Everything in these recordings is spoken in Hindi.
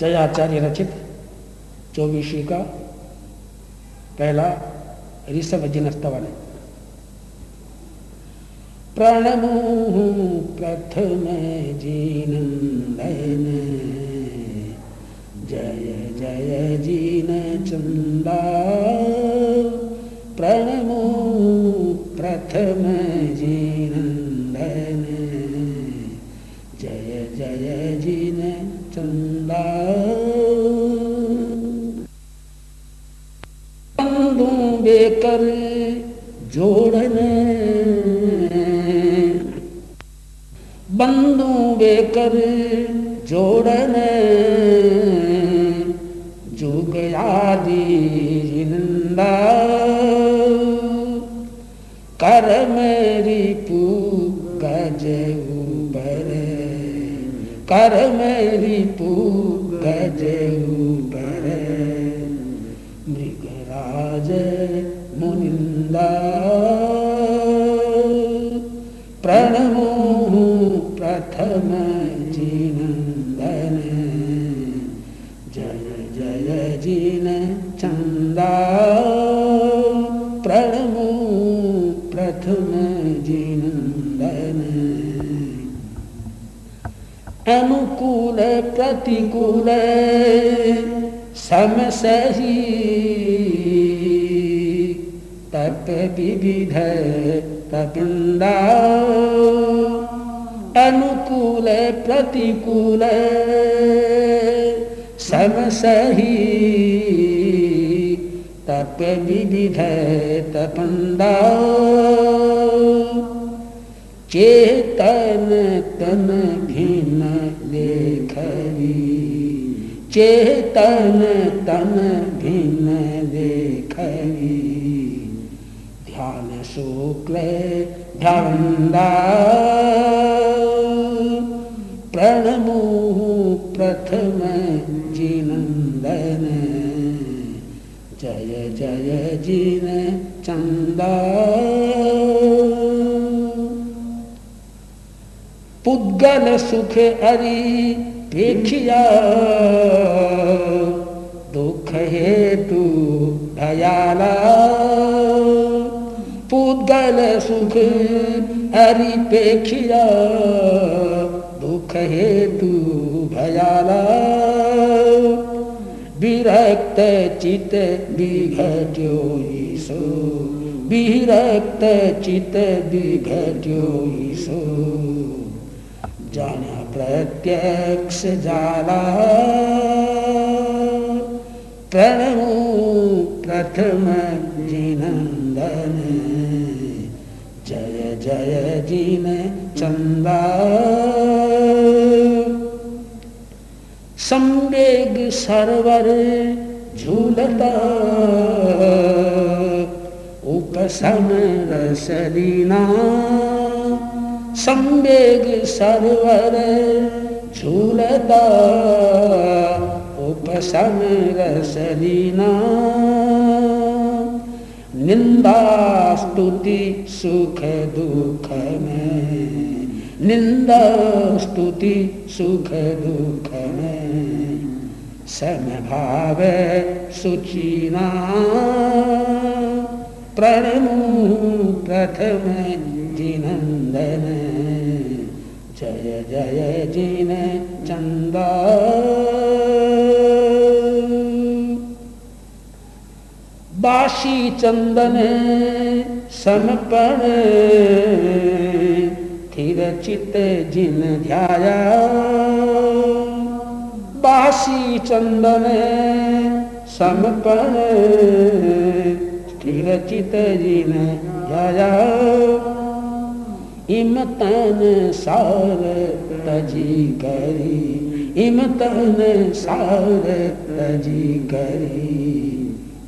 जयाचार्य रचित चौबीसी का पहला ऋषभ जिनस्तवन प्रणमो प्रथम जीनंदन जय जय जीन चंदा प्रणमो प्रथम बंदू बेकर जोड़न। बंदू बेकर जोड़न। जुग आदि ज़िंदा। कर मेरी कर मेरी तू गजू पर मृगराज मुनिंदा। अनुकूल सम सही तप विविध अनुकूल, प्रतिकूल सम सही तप विविध तपंदा चेतन तन भिन्न लेखरी चेतन तन भिन्न देखी। ध्यान शुक्ल ध्यानदा प्रणमो प्रथम जिनंदन। जय जय, जिन चंदा। पुद्गल सुख अरी पेखिया दुख हेतु भयाला पुद्गल सुख हरि पेखिया। दुख हेतु भयाला। विरक्त चित विघट्यो ईसो विरक्त चित विघट्यो ईसो जाना प्रत्यक्ष जाला प्रणमो प्रथम जिनंदन जय जय जिन चंदा संवेग सरवर झूलता। उपसम रसलीना। संवेग सरवर, झूलता उपसम रसलीना। निंदा स्तुति सुख दुख में। निंदा स्तुति सुख दुख में। समभाव सुचिना प्रणमु प्रथम जिनंदन जय जय जिन चंदा। बाशी चंदन समपण थिर चित जिन ध्याया। बासी चंदन समपण स्थिर चित जिन ध्याया। इमतन सार तजी करी, इमतन सार तजी करी।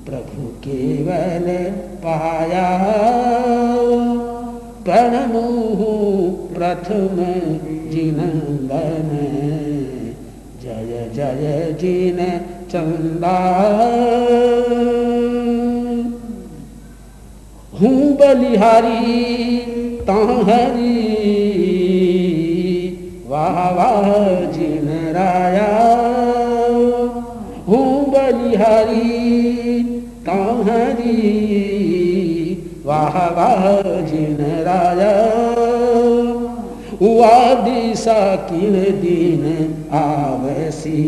प्रभु केवल पाया प्रणमु प्रथम जिनंदन जय जय, जिन चंदा। हूँ बलिहारी ताहरी वाह वाह, जिन राया। बलिहारी ताहरी वाह वाह, जिन राजा दिशा किन दीन आवसी।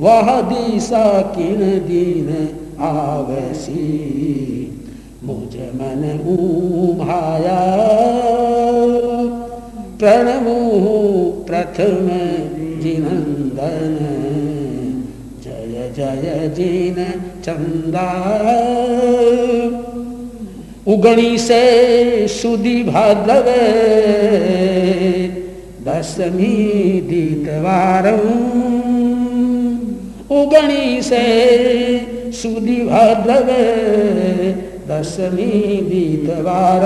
वह दिशा किन दीन आवसी। मुझ मन उभाया प्रणमु प्रथम जिनंदन। जय जय, जिन चंदा। उगणी से सुदी भाद्रव दसमी दीतवार उगणी से सुदी भाद्रव दसमी दीतवार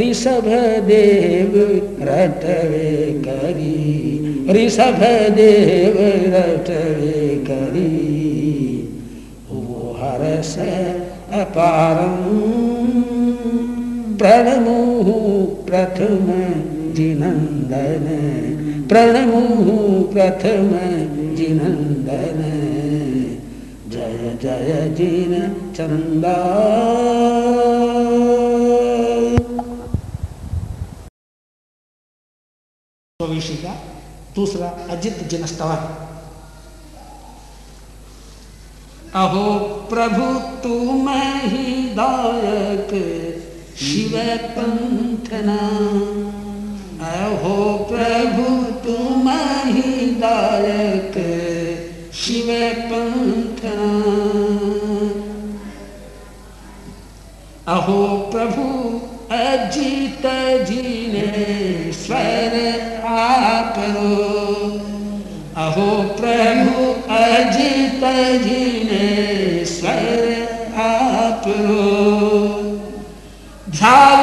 ऋषभ देव रटवे करी। ऋषभ देव रटवे करी। वो हरस अपारम प्रणमु प्रथम जिनंदन प्रणमु प्रथम जिनंदन जय जय जिन चंदा। का दूसरा अजित जिनस्तवन अहो प्रभु, तुम ही दायक शिव पंथना अहो प्रभु, तुम ही दायक शिव पंथना अहो प्रभु अजीत जी ने स्वर आप अहो प्रभु अजीत जी ने स्वर आप ध्याऊ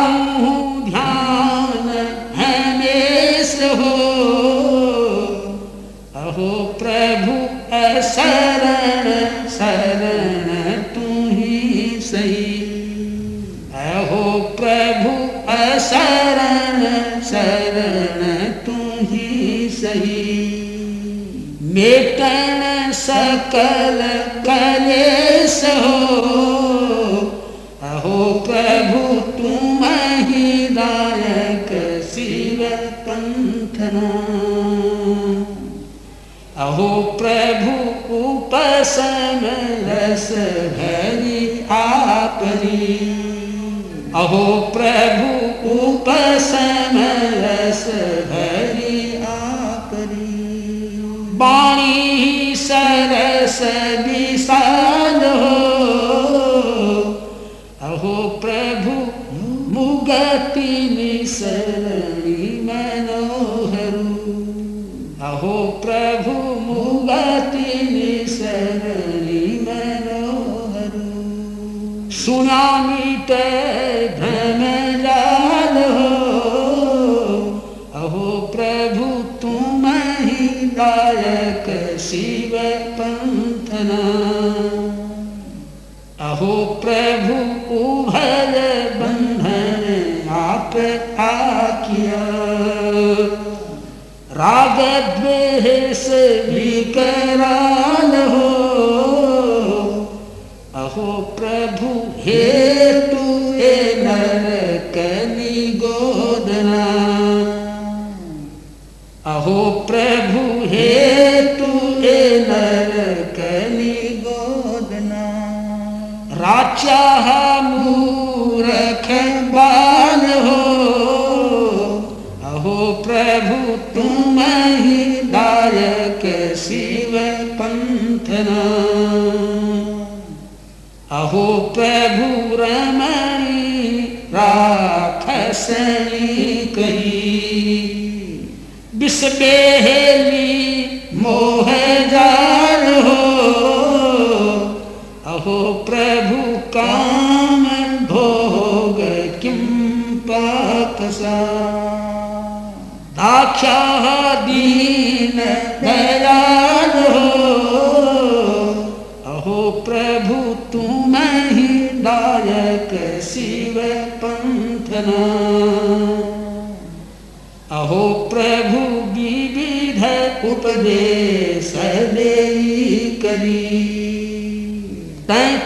मेटन सकल कलेश हो। अहो प्रभु, तुम ही दायक शिव पंथना अहो प्रभु उपसम रस भरी आपरी। अहो प्रभु उपसम रस सुनामित भ्रम जाल हो। अहो प्रभु, तुम ही दायक शिव पंथना। अहो प्रभु उभल बंधन आप आकिया। राग द्वेष विकराल हो राचा मूरख बाल हो। अहो प्रभु, तुम ही दायक शिव पंथना अहो प्रभु रमणी राखसनी कही। विषबेली पाकसा दाक्षा दीन दयाल अहो प्रभु तुम ही दायक शिव पंथना। अहो प्रभु, विविध उपदेश दे करी।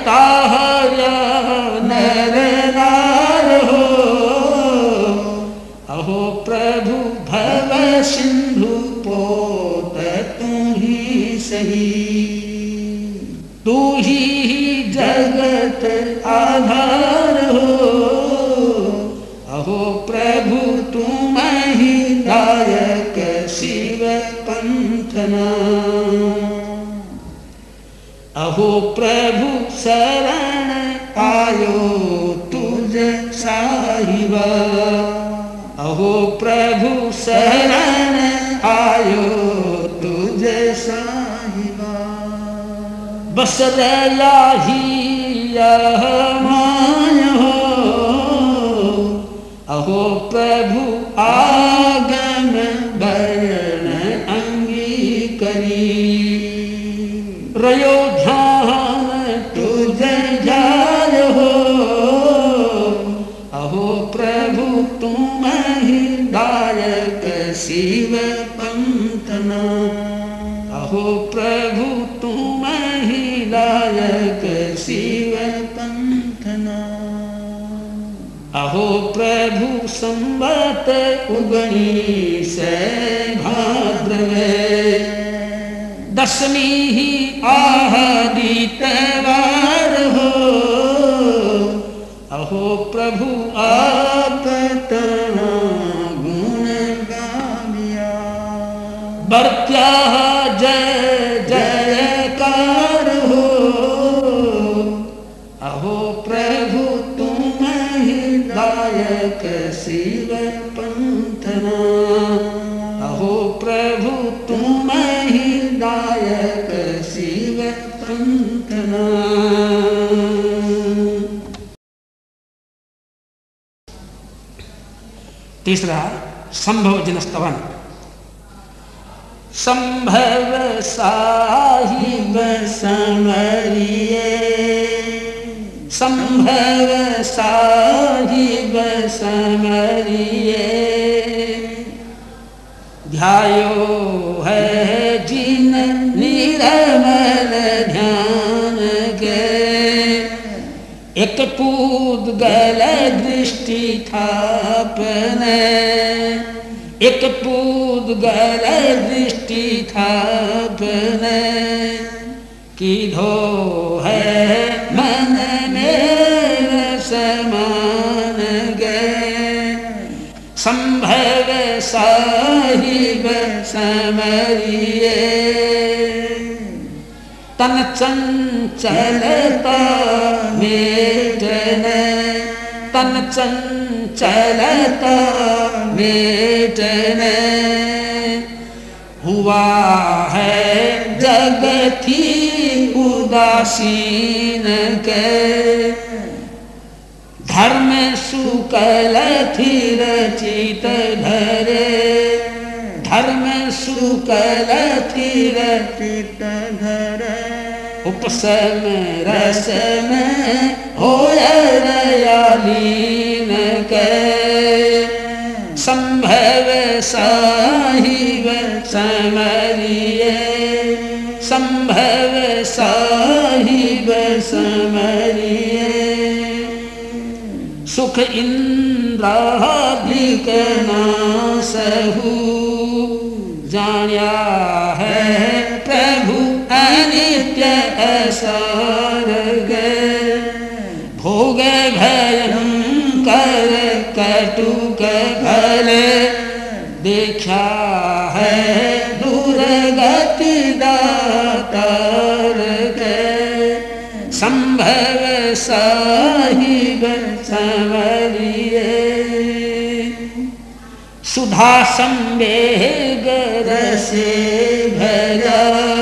ताहर प्रभु शरण आयो तुझ साहिब। अहो प्रभु शरण आयो तुझ साहिब। बस रया ही। अहो प्रभु आगम उगणी से भाद्रवे। दसमी ही आहदितवार हो। अहो प्रभु, आप गुण गामिया बर्त्या जय जयकार हो। अहो प्रभु, तुम ही दायक शिव तीसरा, संभव जनस्तवन। संभव साहिब समरिए संभव साहिब समरिए ध्यायो है जिन निरमल ध्यान के। एक कूद गल थापने। एक पूद गल दृष्टि थापने। की धो है मन में समान गए संभव साहिब समरिए तन चंचलता मेटन। तन चंचलता मेटन। हुआ है जगती उदासीन के। धर्म सुकल थिर चित धरे। धर्म सुकल थी रचित धरे। उपसम रसम हो रयालीन के। संभव साहिब समरिए संभव साहिब समरिए सुख इंद्राधिक नासहु जानिया है प्रभु अनित्य असार भोग भयंकर कटुक फल देखा है दुर्गति दातार संभव साहिब समरिए सुधा संवेग रसे भरा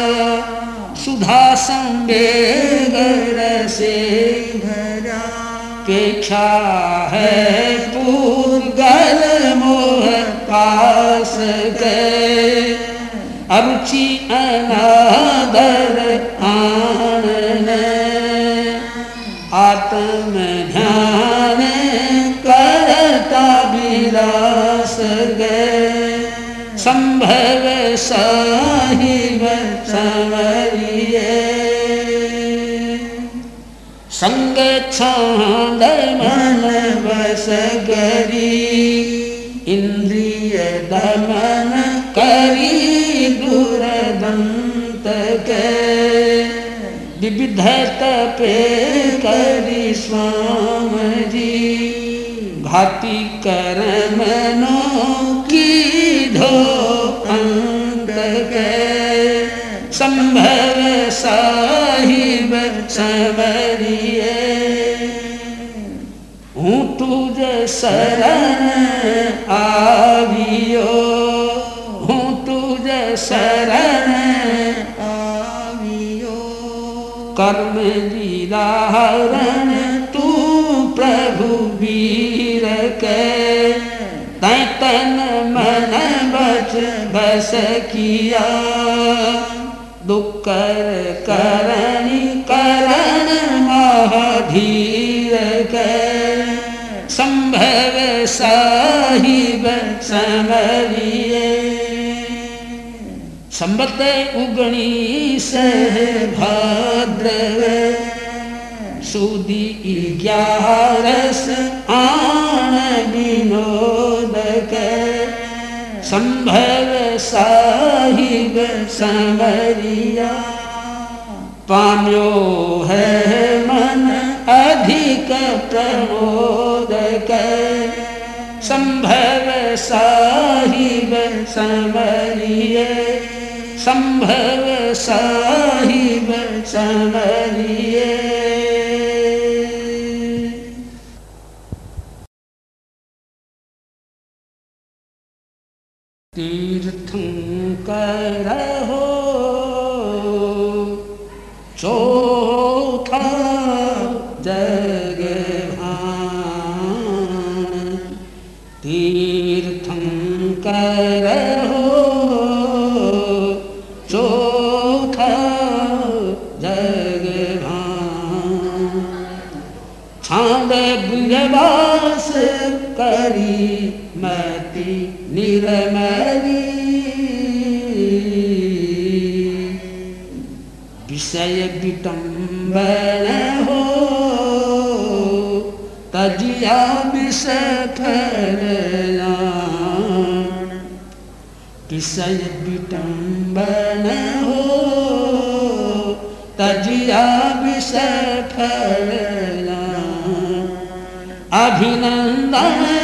सुधा संवेग से भरा। पेक्षा है पूर्गल मोह पास गए। अरुचि अनादर आनन आत्म ध्यान करता विलास गए। संभव साहिब समरिए संग मन बस गरी इंद्रिय दमन करी दुरदंत के। विविध पे करी स्वाम जी घाती कर मनो की धो अंत के। संभव साहिब शरण आवियो। हूँ तुझ शरण आवियो। कर्म लीलारण तू प्रभु वीर के। तन मन बच बस किया। दुख करणी करण महाधीर के। समरिए संबत उगणी से भाद्र सुदी ग्यारस आन विनोद संभव साहिब समरिया। पाम्यो है मन अधिक प्रमोद संभव साहिब समरिए संभव साहिब समरिए तीर्थंकर हो बुझवास करी मति निर्मली विषय विटम्बन हो तजिया विषफल विषय विटम्बन हो तजिया विषफल अभिनंदन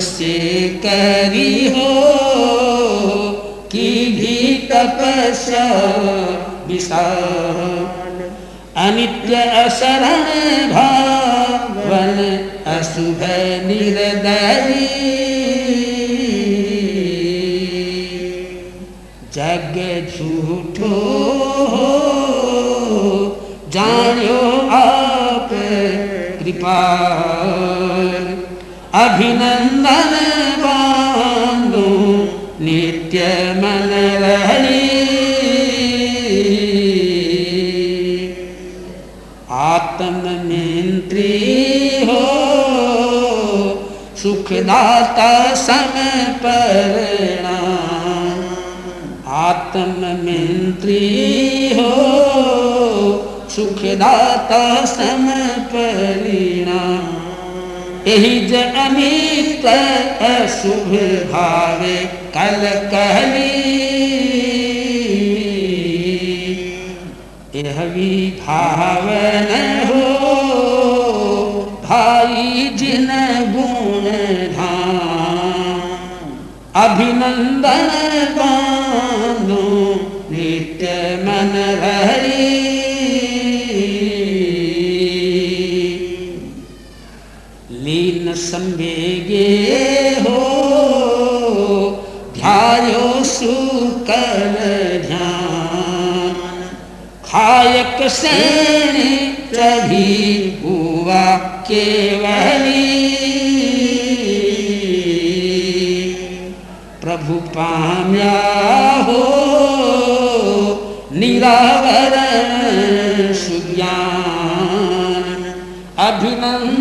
से करी हो की भी तपस्या विशाल। अनित्य असरण भावन अशुभ निर्दयी जग झूठो हो, जानियो आप कृपाल सुखदाता सम परिणाम आत्म मंत्री हो सुखदाता सम परिणाम यही ज अमित शुभ भावे, कल कहली। यह भी भावन हो, भाई जिन अभिनंदन बानो नित्य मन हरी लीन संवेगे हो ध्यायो सुकल ध्यान खायक सेन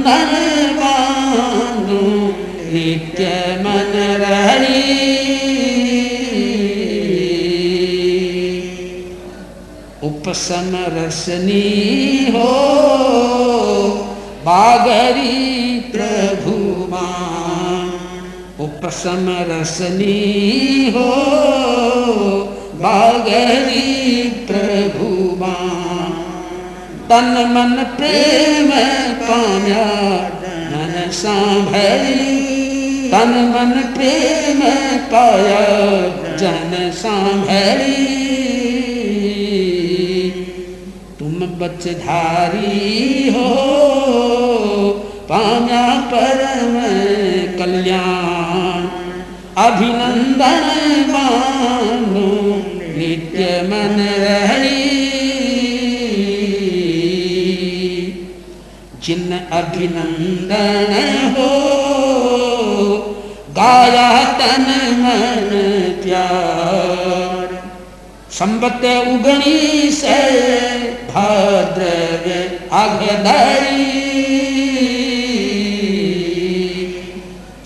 अभिनंदन बानु नित्य मन रही उपसम रसनी हो, बागरी प्रभु मान उपसम रसनी हो, बागरी प्रभु मान तन मन प्रेम पाम्या मन सांभरी। तन मन प्रेम पाया, जन सांभरी। तुम बचधारी हो पाम्या परम कल्याण। अभिनंदन मानो नित्य मन जिन अभिनंदन हो, गाया तन मन प्यार। संबत उगणी से भाद्रव आघदरी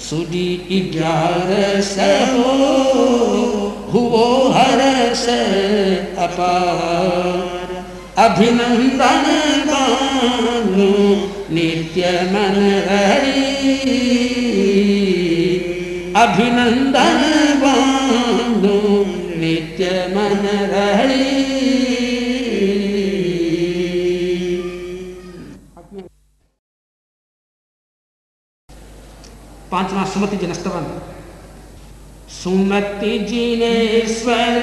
सुडी ग्यारस हो, हुओ हर से अपार। अभिनंदन नित्य मन हरी अभिनंदन गानु नित्य मन हरी पांचवा सुमति जनस्तवन। सुमति जिनेश्वर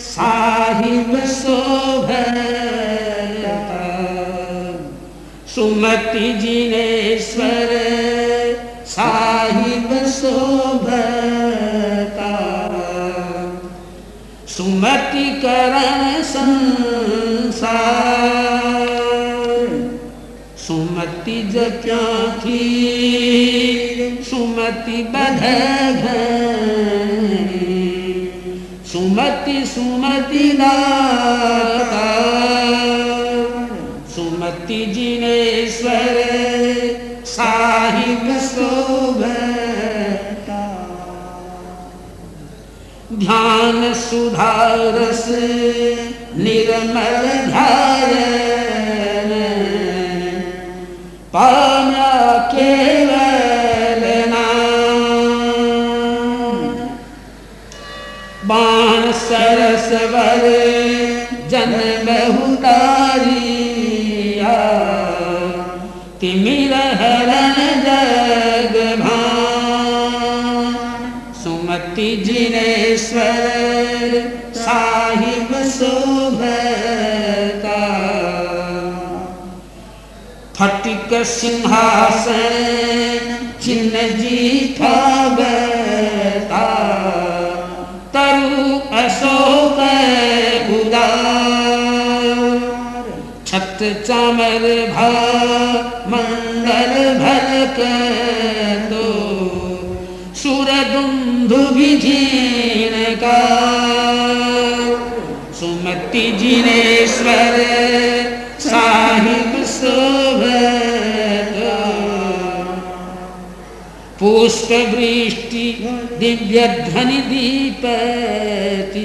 साहिब शोभता सुमति जिनेश्वर साहिब शोभता सुमति करण संसार, सुमति जप्या थी सुमति बध सुमति सुमति दाता सुमति जिनेश्वर साहिब शोभता। ध्यान सुधारस, निर्मल धार पाना नाम। बाण सरस वर जन बहुतारिया तिमिर हरण जग भान। सुमति जिनेश्वर साहिब शोभता। फटिक सिंहासन चिन्ह जीठा बता तरु अशोक उदार। छत चामर भा मंडल भलक दो। सुर दुंदु विधीन का। सुमति जिनेश्वर साहिब शोभता। पुष्प वृष्टि दिव्य ध्वनि दीपति।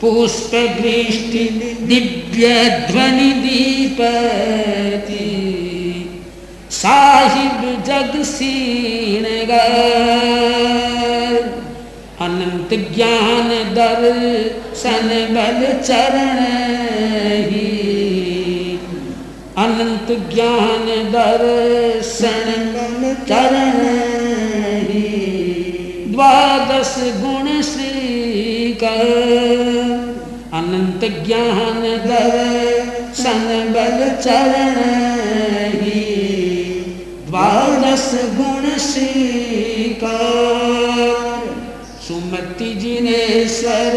पुष्प वृष्टि दिव्य ध्वनि दीपति। साहिब जग सीण अनंत ज्ञान दर्शन बल चरण ही। अनंत ज्ञान दर्शन बल चरण ही। द्वादश गुण कर अनंत ज्ञान दर्शन बल चरण द्वादश गुण श्रीकार सुमति जिनेश्वर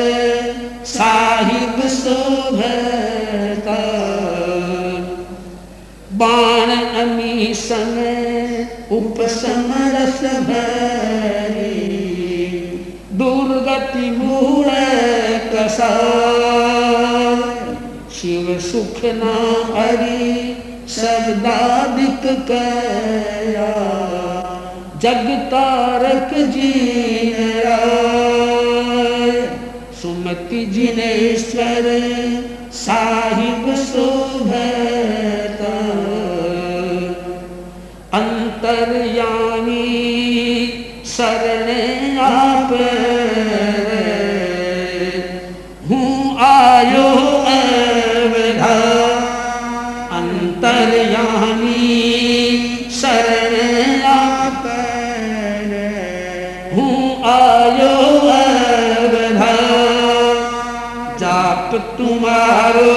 साहिब शोभता बाण अमी समय उपसमरस भरी। दुर्गति मूल कसा शिव सुख ना हरि शब्दादिक कया जग तारक जी सुमति जिनेश्वर साहिब शोभता अंतर्यामी शरण आप हूँ आयो अंतर्यामी शरण हूँ आयो जाप तुम्हारो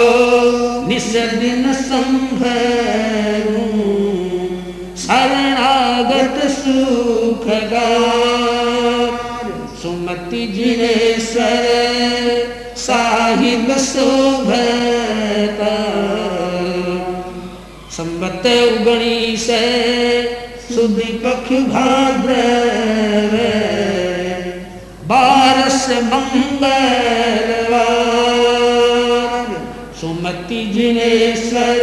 निस दिन संभरू, शरणागत सुख सुमति जिनेश्वर साहिब शोभता संबत उगणी से सुधि पख भाद्र बारस मंगलवार सुमति जिनेश्वर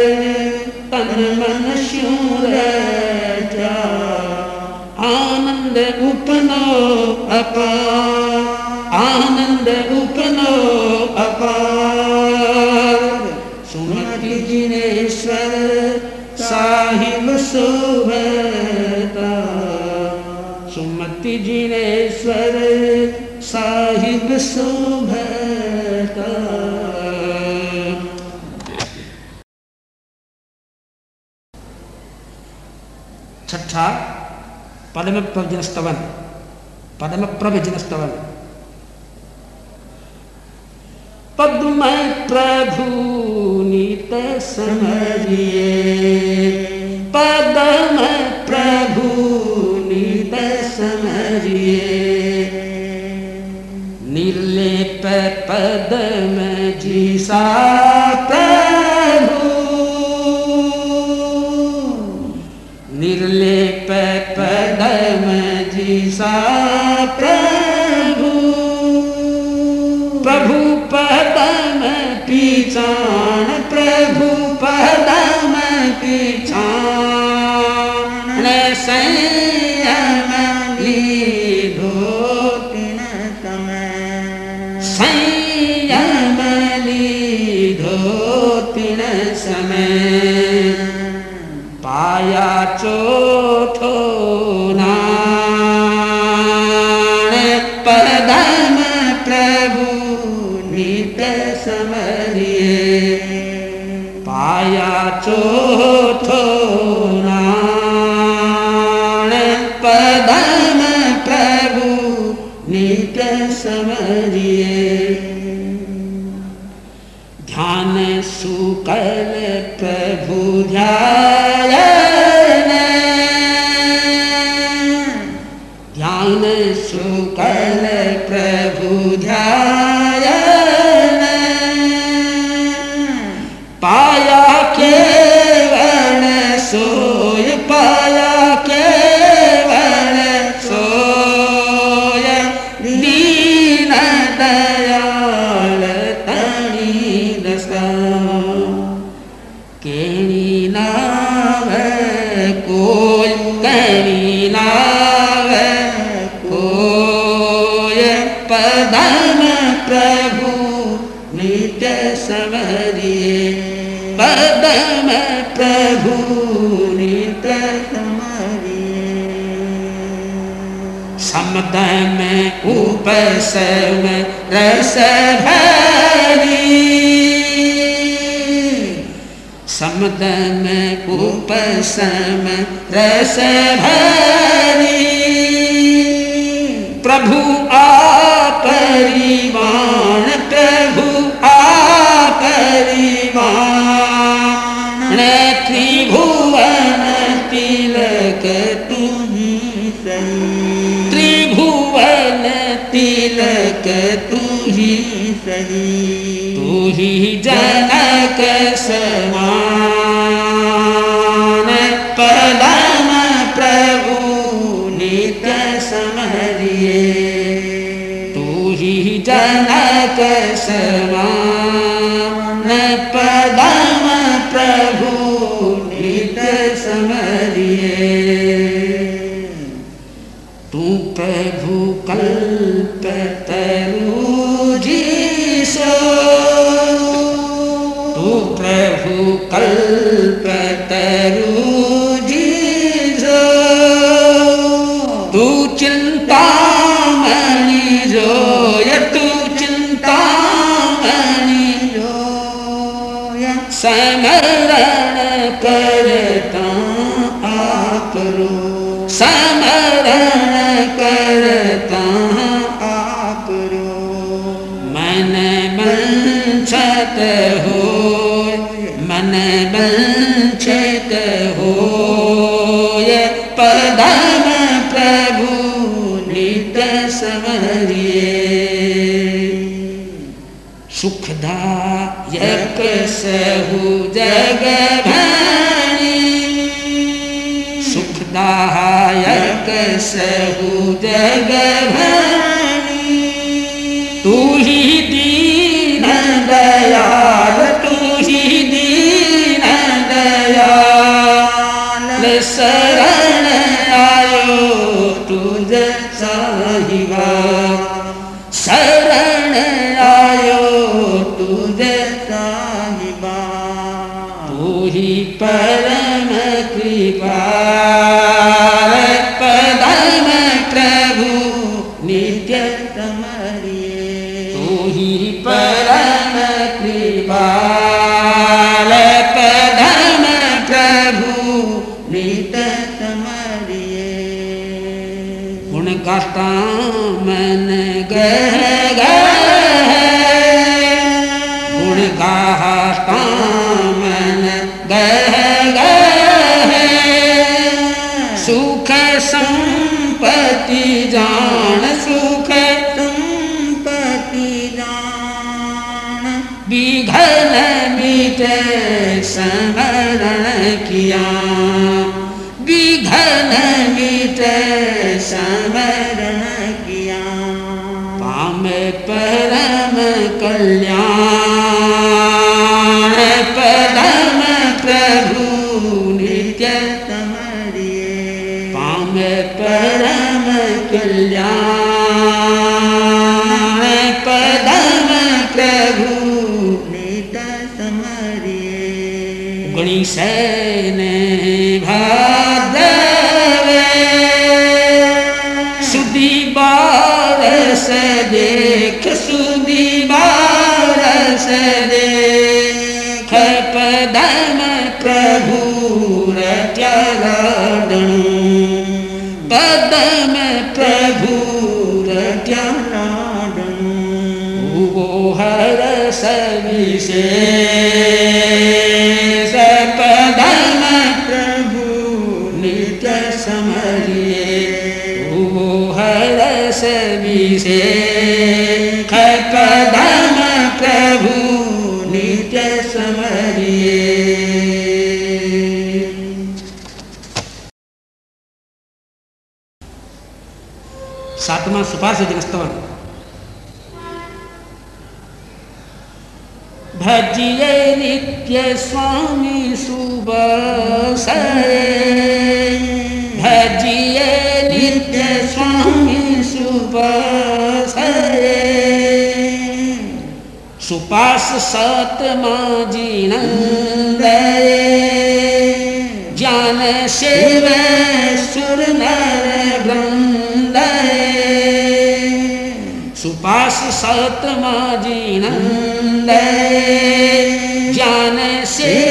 तन मन शूर आनंद उपनो अपार आनंद उपनो अपार शोभता सुमति जिनेश्वर, साहिब शोभता छठा पदम प्रवचन स्तवन पदम प्रवचन स्तवन पद्म प्रभु नित समरिए पदम प्रभु नित समरिए निर्लेप पदम जी सा प्रभु। निर्लेप पदम जी चोथो नाण पदम प्रभु नित समरिए पाया चोथो नाण पदम प्रभु नित समरिए ध्यान सुकल प्रभु ध्यान दम उपसम रस भरी। समदम उपसम रस भरी। प्रभु आ आपरिवाण प्रभु आ परिवान ही सही तू ही जनक समान पलम प्रभु नित समहरिए तू ही जनक समान पदम प्रभु नित समरिए तू प्रभु कल ter सहु जग घने सुखदायक सहु जग Yeah. सत माजी जीनंद ज्ञान से सुर नर सत सुपास सतमा जीनंद ज्ञान से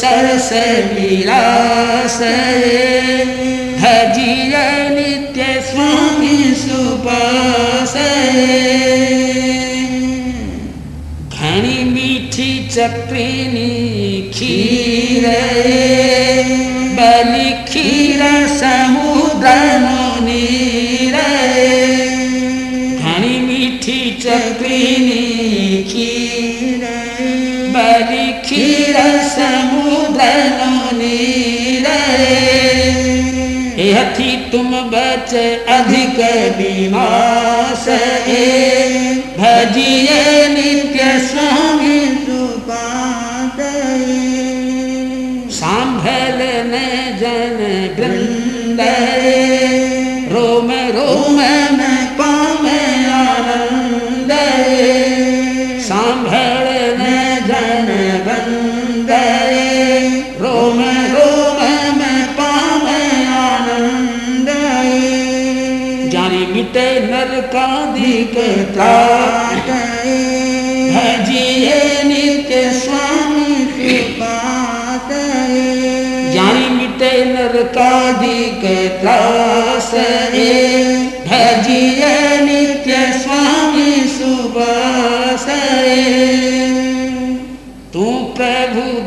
बच सरस विलास भजिय नित्य स्वामी सुपास घनी मीठी चक्रिनी खीर। तुम बच अधिक विनाश भजिए नरकादिक त्राट भजिए नित्य स्वामी ज्ञानी मिटे नरकादिक त्रास भजिए नित्य स्वामी सुबास तू प्रभु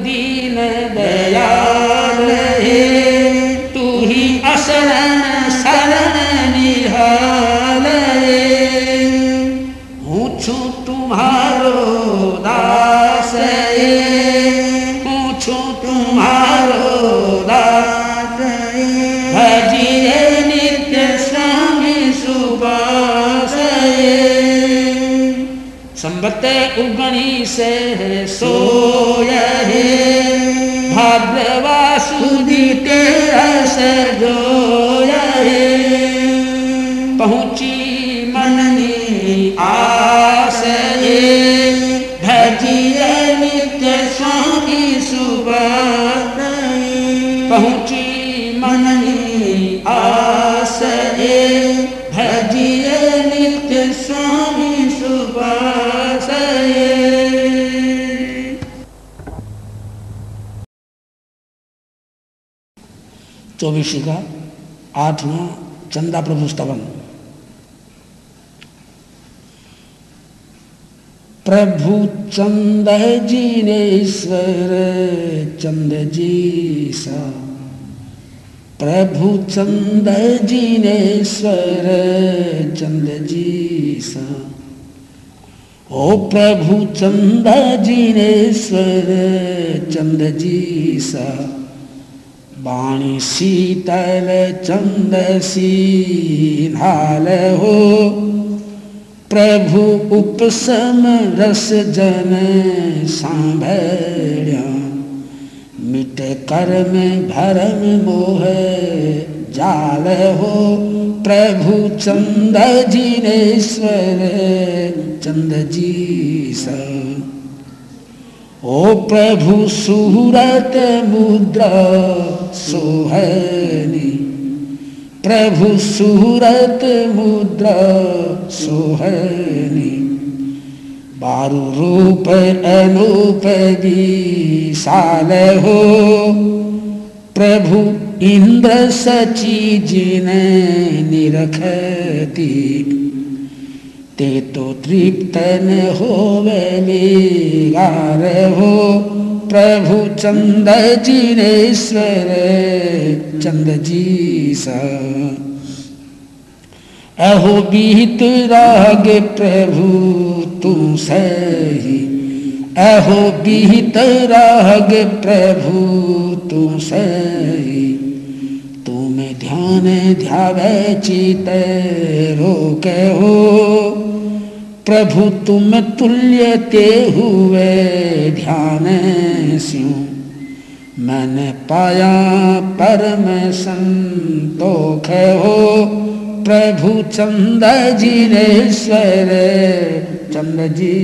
संबत उगणी से चौबीसी का आठवां चंदा प्रभु स्तवन। प्रभु चंद जीनेश्वर चंद जी सा प्रभु चंद जीनेश्वर चंद जी सा ओ प्रभु चंद जीनेश्वर चंद जी सा वाणी शीतल चंद सीनाल हो। प्रभु उपसम रस जन सांभल्या मिट कर्म भरम मोह जाल हो। प्रभु चंद जिनेश्वर चंद जी सा ओ प्रभु सूरत मुद्रा सोहनी। प्रभु सूरत मुद्रा सोहनी। बारु रूप अनूप विशाल हो। प्रभु इंद्र सची जिन निरखती। ते तो तृप्तन हो गार हो। प्रभु चंद जिनेश्वर चंद जी सा अहो बीत राग प्रभु तू सही। अहो बीत राग प्रभु तू सही। ध्यान ध्यावे चित रोक हो। प्रभु तुम तुल्य ते हुए ध्यान स्यू मैंने पाया परम संतोख हो। प्रभु चंद जिनेश्वर चंद जी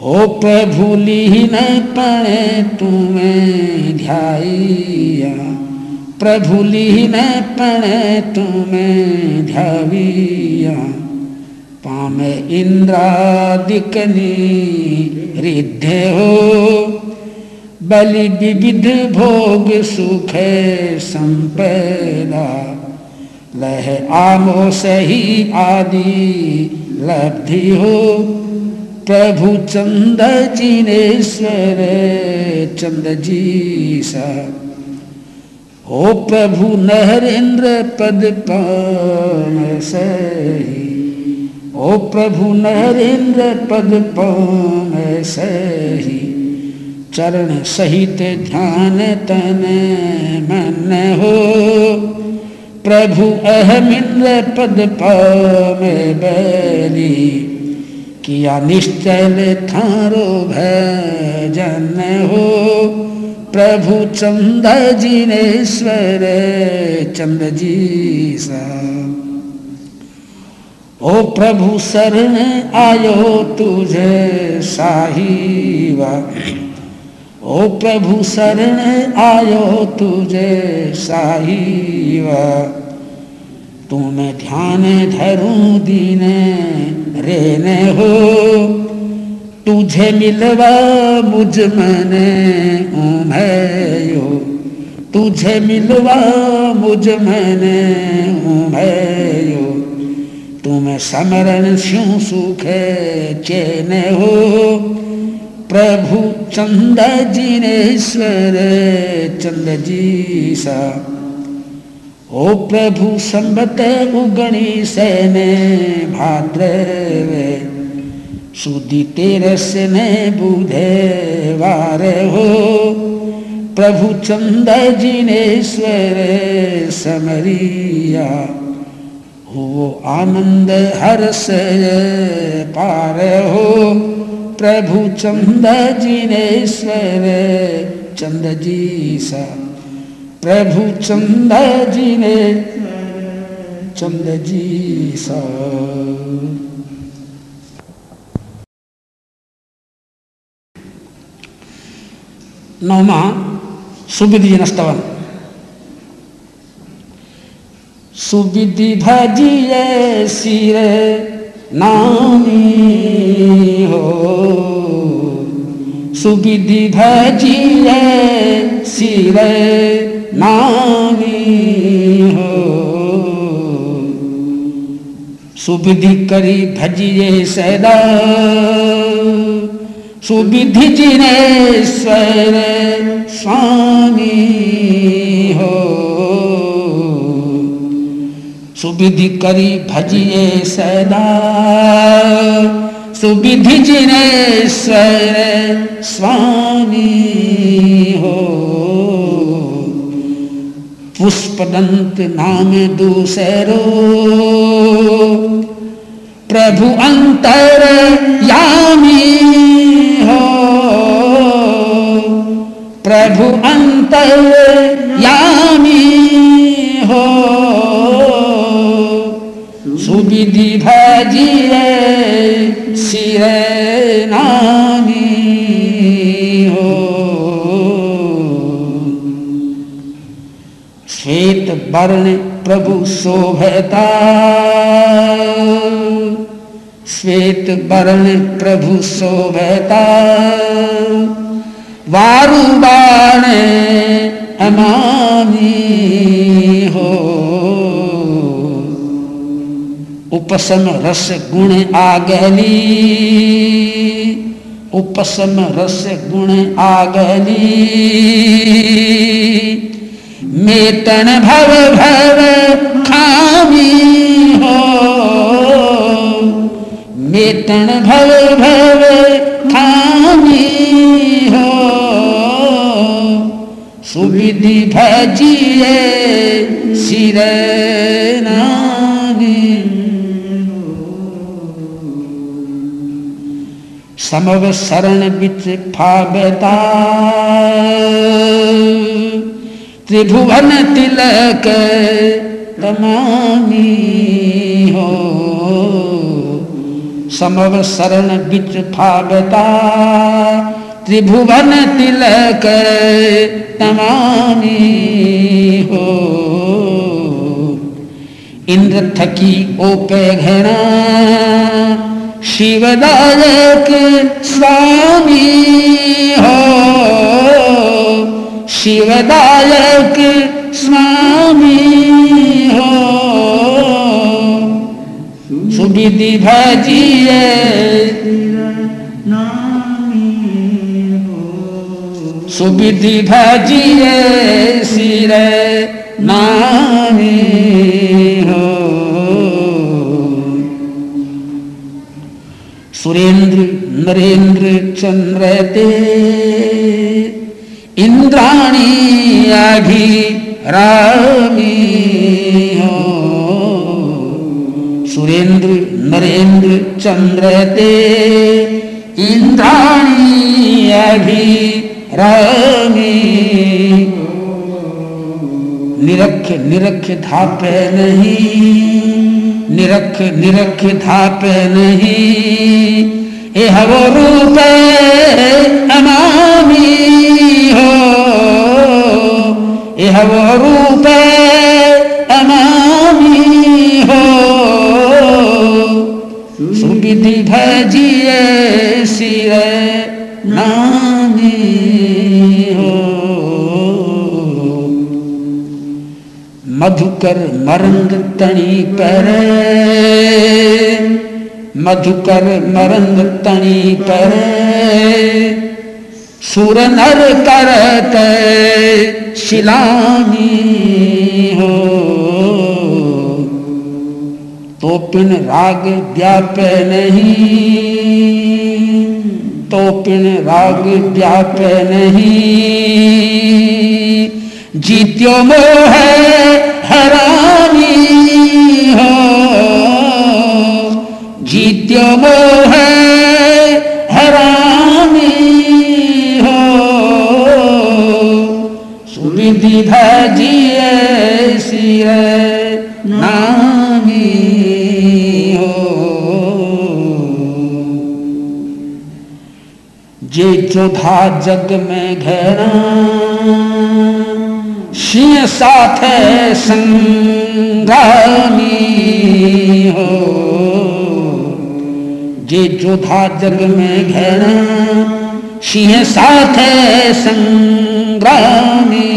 सा ओ प्रभु लीन पणे तुम्हें ध्याइया। प्रभु लीन पणे तुम्हें ध्याविया पाम इंद्रादिकनी रिद्धे हो। बलि विविध भोग सुख संपदा। लह आमो सही आदि लब्धि हो। प्रभु चंद जिनेश्वर चंद जी सा ओ प्रभु नरेंद्र पद पान सही। ओ प्रभु नरेंद्र पद पान सही। चरण सहित ध्यान तन मन हो। प्रभु अहमिंद्र पद पाम बैली। किया निश्चल थारो भजन हो। प्रभु चंद जिनेश्वर चंद जी ओ प्रभु शरण आयो तुझे साहिवा ओ प्रभु शरण आयो तुझे साहिवा तुम ध्यान धरू दीन, रेने हो। तुझे मिलवा मुझ मन उमयो। तुझे मिलवा मुझ मन उमयो। तुम समरण स्यू सुख चैन हो। प्रभु चंद जिनेश्वर चंद जी सा ओ प्रभु संबत उगणी सैन भाद्रवे सुदी तेरस ने बुधे वार हो। प्रभु चंद जिनेश्वर समरिया। हो आनंद हर्ष पार हो। प्रभु चंद जिनेश्वर चंद जी सा। प्रभु चंद जी ने चंद जी सा नौमा सुविधि नस्तवन सुविधि भजिए सिर नामी हो सुविधि भजिए सिर नामी हो। सुविधि करी भजिए सदा सुविधि जिनेश्वर स्वामी हो। सुविधि करी भजिए सदा सुविधि जिनेश्वर स्वामी हो। पुष्पदंत नाम दूसरो। प्रभु अंतर यामी हो। प्रभु अंतर यामी हो। सुविधि भजिए सिर नामी हो। श्वेत वर्ण प्रभु शोभता। श्वेत वर्ण प्रभु शोभता। वारु बाण अमानी हो। उपसम रस गुण आगली। उपसम रस गुण आगली। मेतन भव भव खामी हो। मेतन भव भव खामी हो। सुविधि भजिए सिर समव शरण बिच फाबता त्रिभुवन तिलक तमामी हो समव शरण बिच फाबता त्रिभुवन तिलक तमामी हो इंद्र थकी ओपे घना शिवदायक स्वामी हो शिवदायक स्वामी हो। सुविधि भजिए सुविधि भजिए सिर नामी हो। सुरेंद्र नरेंद्र चंद्र ते इंद्राणी अभी रामी हो। सुरेंद्र, नरेंद्र, चंद्र ते इंद्राणी अभी रामी निरख निरख धाप नहीं। निरख निरख धाप नहीं। ए हवो रूप अमामी। रूप अमामी हो। सुविधि भजिए सिर नामी हो। मधुकर मरंग तणी पर। मधुकर मरंग तणी पर। सुर नर करत शिलानी हो। तो पिन राग व्याप नहीं तो पिन राग व्याप नहीं। जीत्यो मोह हरामी हो, जीत्यो मोह सुविधि भजिए सिर नामी हो। जे जोधा जग में घेरा सिंह साथ संग्रामी हो। जे जोधा जग में घेरा सिंह साथ संग्रामी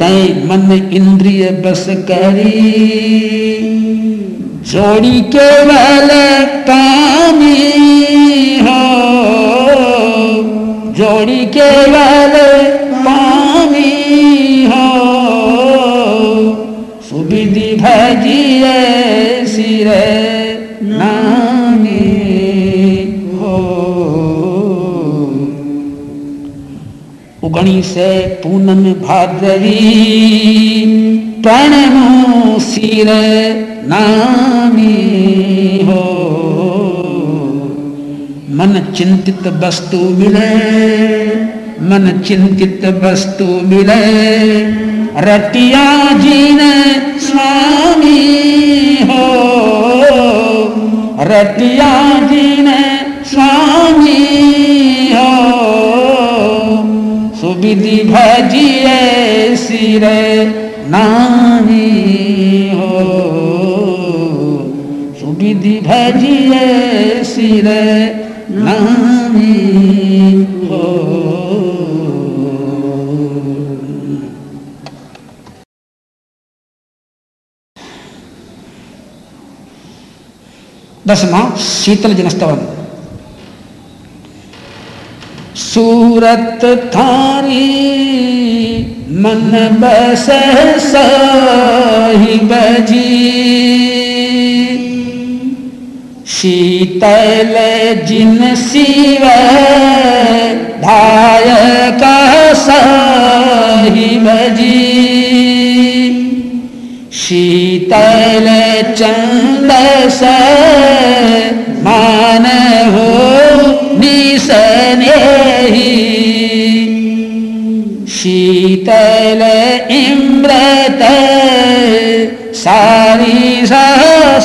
तय मन इंद्रिय बस करी जोड़ी केवल कामी हो जोड़ी केवल उगणी से पूनम भाद्रवी। प्रणमो सिर नामी हो। मन चिंतित वस्तु मिले, मन चिंतित वस्तु मिले। रटिया जीन स्वामी हो। रटिया जीन स्वामी सुविधि भजिए सिर नामी हो। सुविधि भजिए सिर नामी हो। दसवा शीतल जनस्तवन। सूरत थारी, मन बस साहिब जी शीतल जिन शिव धायक साहिब जी शीतल चंद से मान हो शीतल इम्रत सारी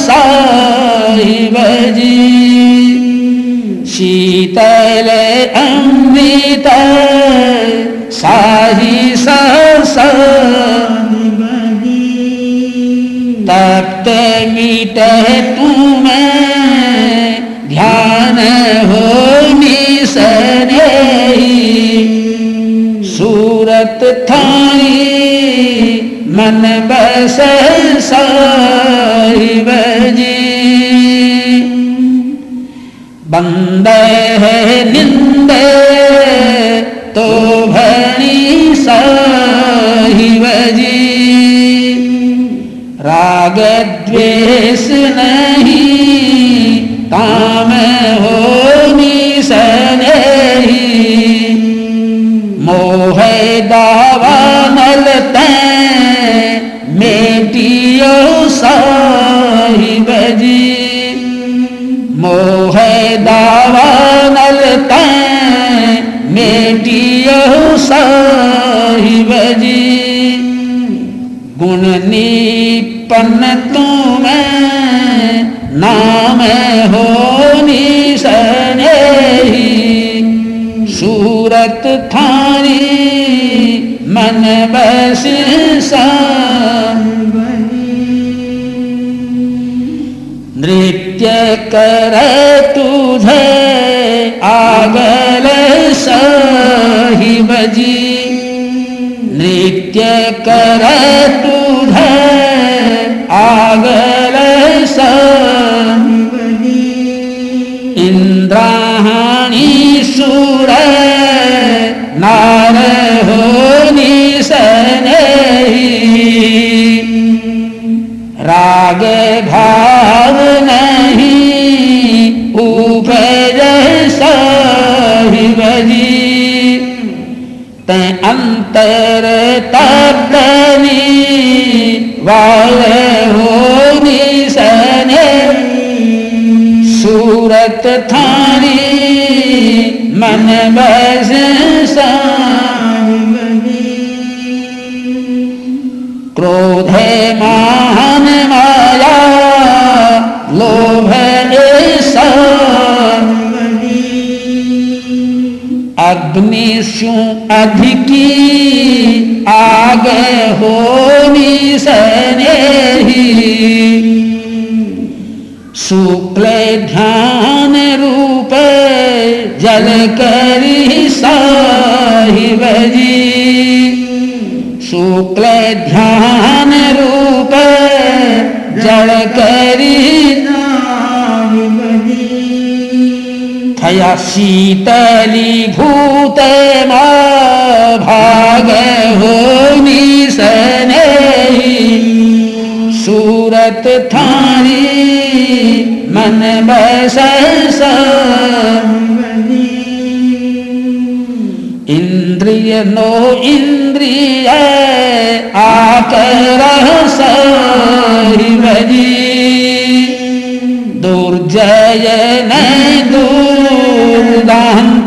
साहिब जी शीतल अमृत साही सा तप्त मीट तुम सूरत थाई मन बस साहिब जी बंद है निंदे तो भणी साहिब जी राग द्वेष नहीं, काम हो मेटियो साहिब जी। गुण निपन तुम नाम हो निसने सूरत थारी मन बस नृत्य कर तुझे, आगल साहिब। कर अंतर तपनी वाले हो सने सूरत थानी मन बस क्रोधे मान अग्निशु अधिकी आग निसने शुक्ल ध्यान रूप जल करी साहिब जी। शुक्ल ध्यान थया शीतली भूत भाग हो निसने सूरत थारी मन बस इंद्रिय नो इंद्रिय आकर सही दुर्जय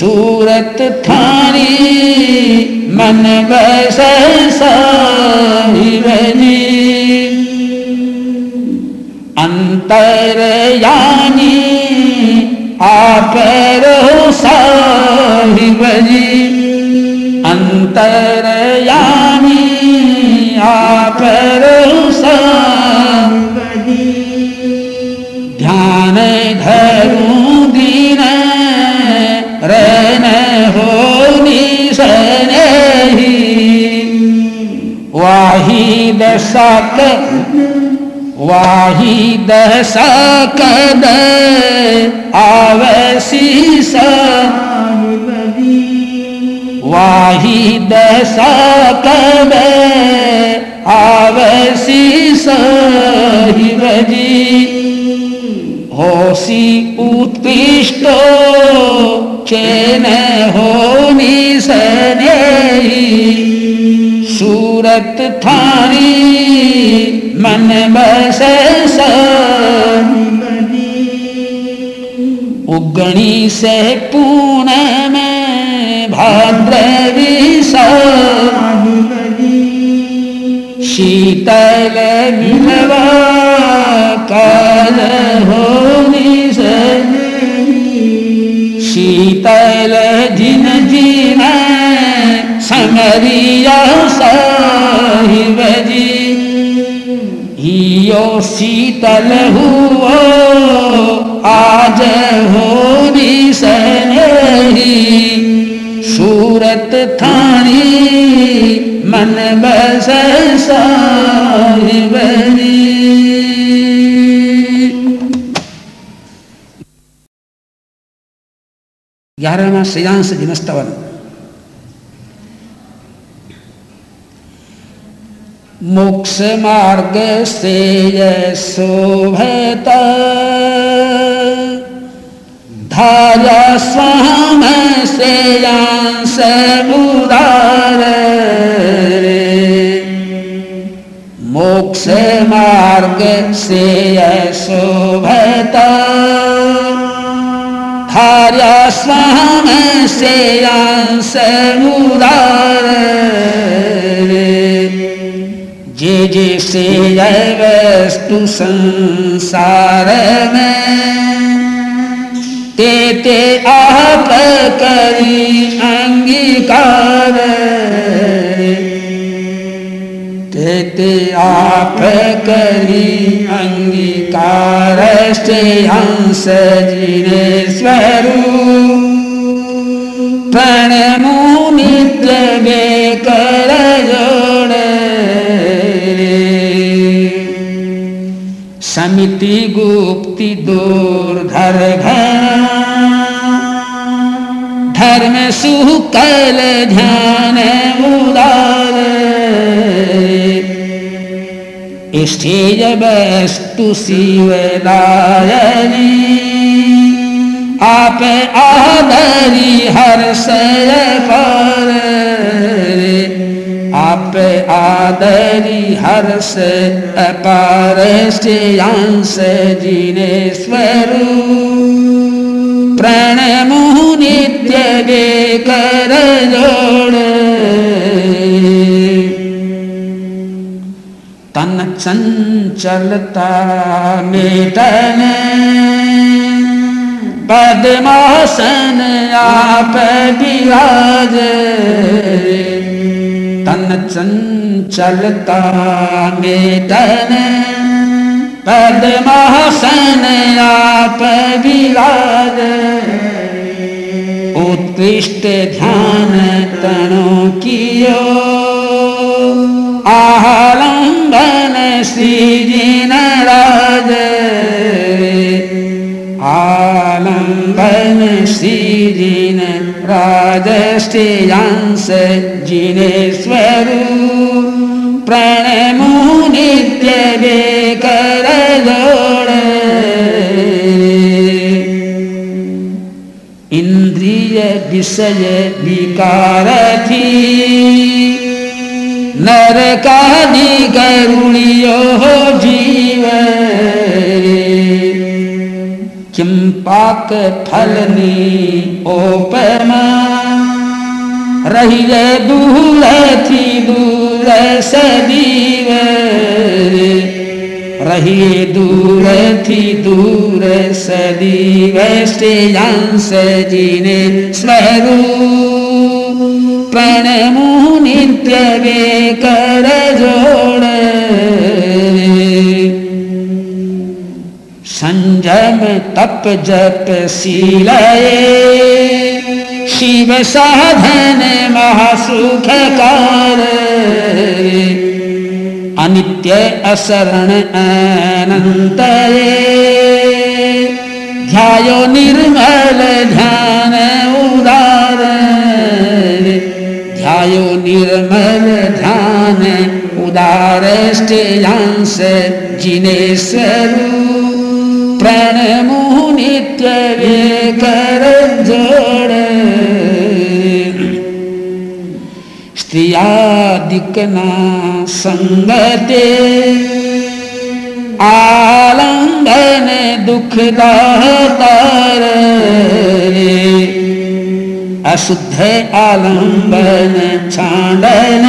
सूरत थारी मन बस अंतर यानी आप बजी अंतर यानी दशक वाही दशकद आवशीष वाही दशकद आवशीष हिवजी होसी उत्कृष्ट चेन हो निसने सूरत थारी, मन बस उगणी से पूर्ण में भाद्रवी शीतल काल हो शीतल जिन जीन संगरिया साहिब जी हियो शीतल हुओ, आज हो सनेही। सूरत थानी, मन बस साहिब जी ग्यारहवा श्रेयांश दिनस्तवन मोक्ष मार्ग से शोभत धारा स्वाम से उदार मोक्ष मार्ग से शोभता धार्या स्वाम से उदार जे जे से वस्तु संसार में, ते ते आप करी अंगीकार। ते ते आप करी अंगीकार से हंस जिने स्वरूप। प्रणमु नित्य बेकर समिति गुप्ति दूरधर धर्म सुकल ध्यान उदार स्टेज वस्तु शिवदायनी आप आदरी हर्ष पर। आप आदरी हर्ष अपार श्रेयांश जिने स्वरूप प्रणमु नित्य बेकर जोड़। तन चंचलता मेटन। पद्मासन आप विराज तन चंचलता मेटन पद्मासन आप विराज। उत्कृष्ट ध्यान तणो कियो आलंबन श्रीजिन राज आलंबन श्रीजिन राजश्रेयांश जिनेश्वर प्रणमु जोड़ इंद्रिय विषय विकार थी नरकादि करुणियो जीव। किम पाक फलनी ओपमा रही दूर थी दूर सदीव रही दूर थी दूर सदीव श्रेयांस जीने स्वरूप प्रणमु नित्य वे कर जोड़। संजम तप जप शीलये शिव साधन महासुख कार। अनित्य असरण अनंत ध्यायो निर्मल ध्यान उदार। ध्यायो निर्मल ध्यान उदार। स्टेयांश जिनेश्वरू। वे कर जोड़। स्त्रियादिकना संगते। आलंबन दुख दातार अशुद्ध आलंबन छांडन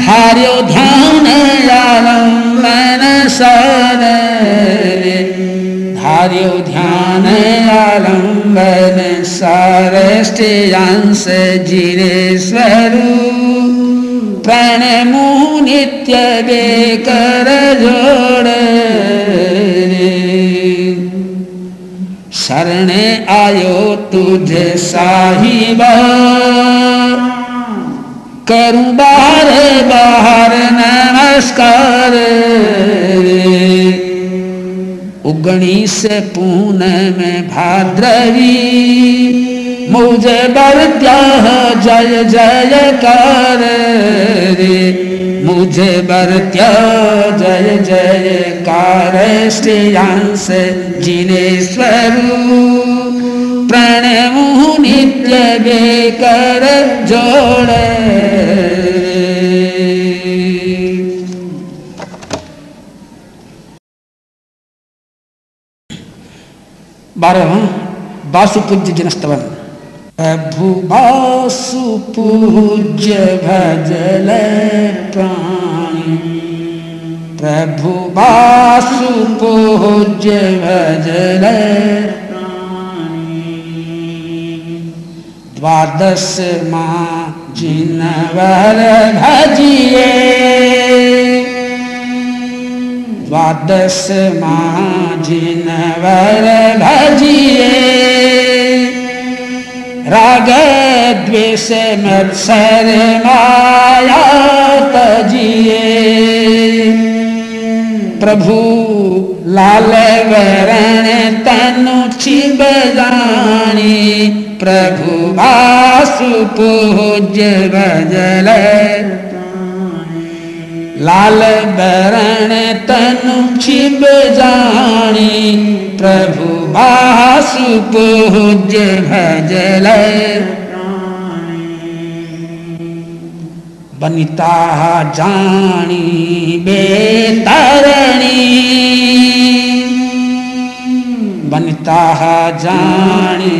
धार्यो ध्यान आलंबन सार धार्यो ध्यान आलंबन आलंबन सारष्टियांश जिरेश्वरू प्रणमु नित्य बेकर जोड़ शरण आयो तुझे साहिब। करूँ बार बाहर नमस्कार उगणी से में भाद्रवी। मुझे बरत्या जय जय कर रे। मुझे बरत्या जय जय कार श्रेयांश जिने जिनेश्वरू प्रणमु नित्य बेकर जोड़। बारहवा बासु पूज्य जनस्तवन। बासु पूज्य भजल प्रभु बासु पूज्य भजल द्वादश माँ जिनवर भजिए द्वादश माझिनवर भजिए राग द्वेष मत्सर माया तजिए प्रभु लाल वरण तनु छिब जानी प्रभु वासु पूज्य भजल लाल बरण तनु छिब जानी, प्रभु बासु पूज्य भजल बनिता जानी बेतरणी। बनिता जानी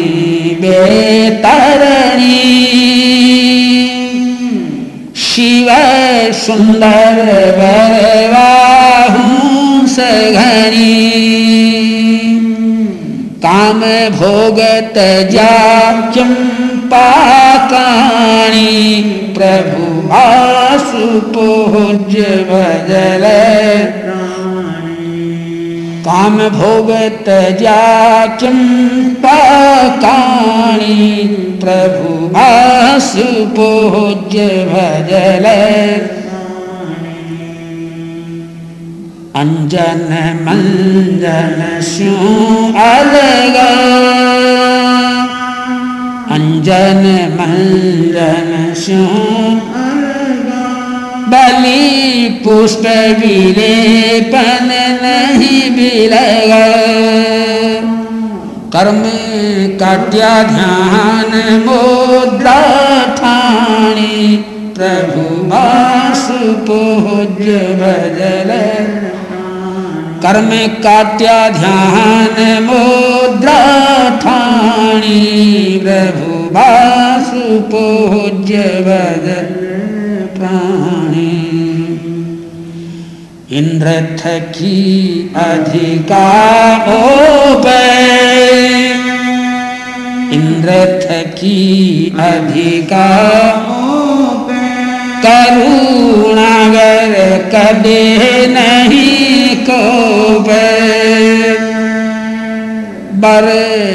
बेतरणी। शिव सुंदर बरवाहू सघनी काम भोगत जा चंपा काणी प्रभु आसु पूज्य भजल काम भोगत जा चंपा प्रभु पूज्य भजल। अंजन मंजन स्यों अलग। अंजन मंजन स्यों बलि पुष्प विलेपन नहीं बिलगा। कर्म काट्या ध्यान मुद्रा ठाणी प्रभु बास पूज्य बजल कर्म काट्या ध्यान मुद्रा ठाणी प्रभु बास पूज्य बजल प्राणी इंद्र की अधिका ओपे इंद्र थकी अधिका करुणागर कदे नहीं को बर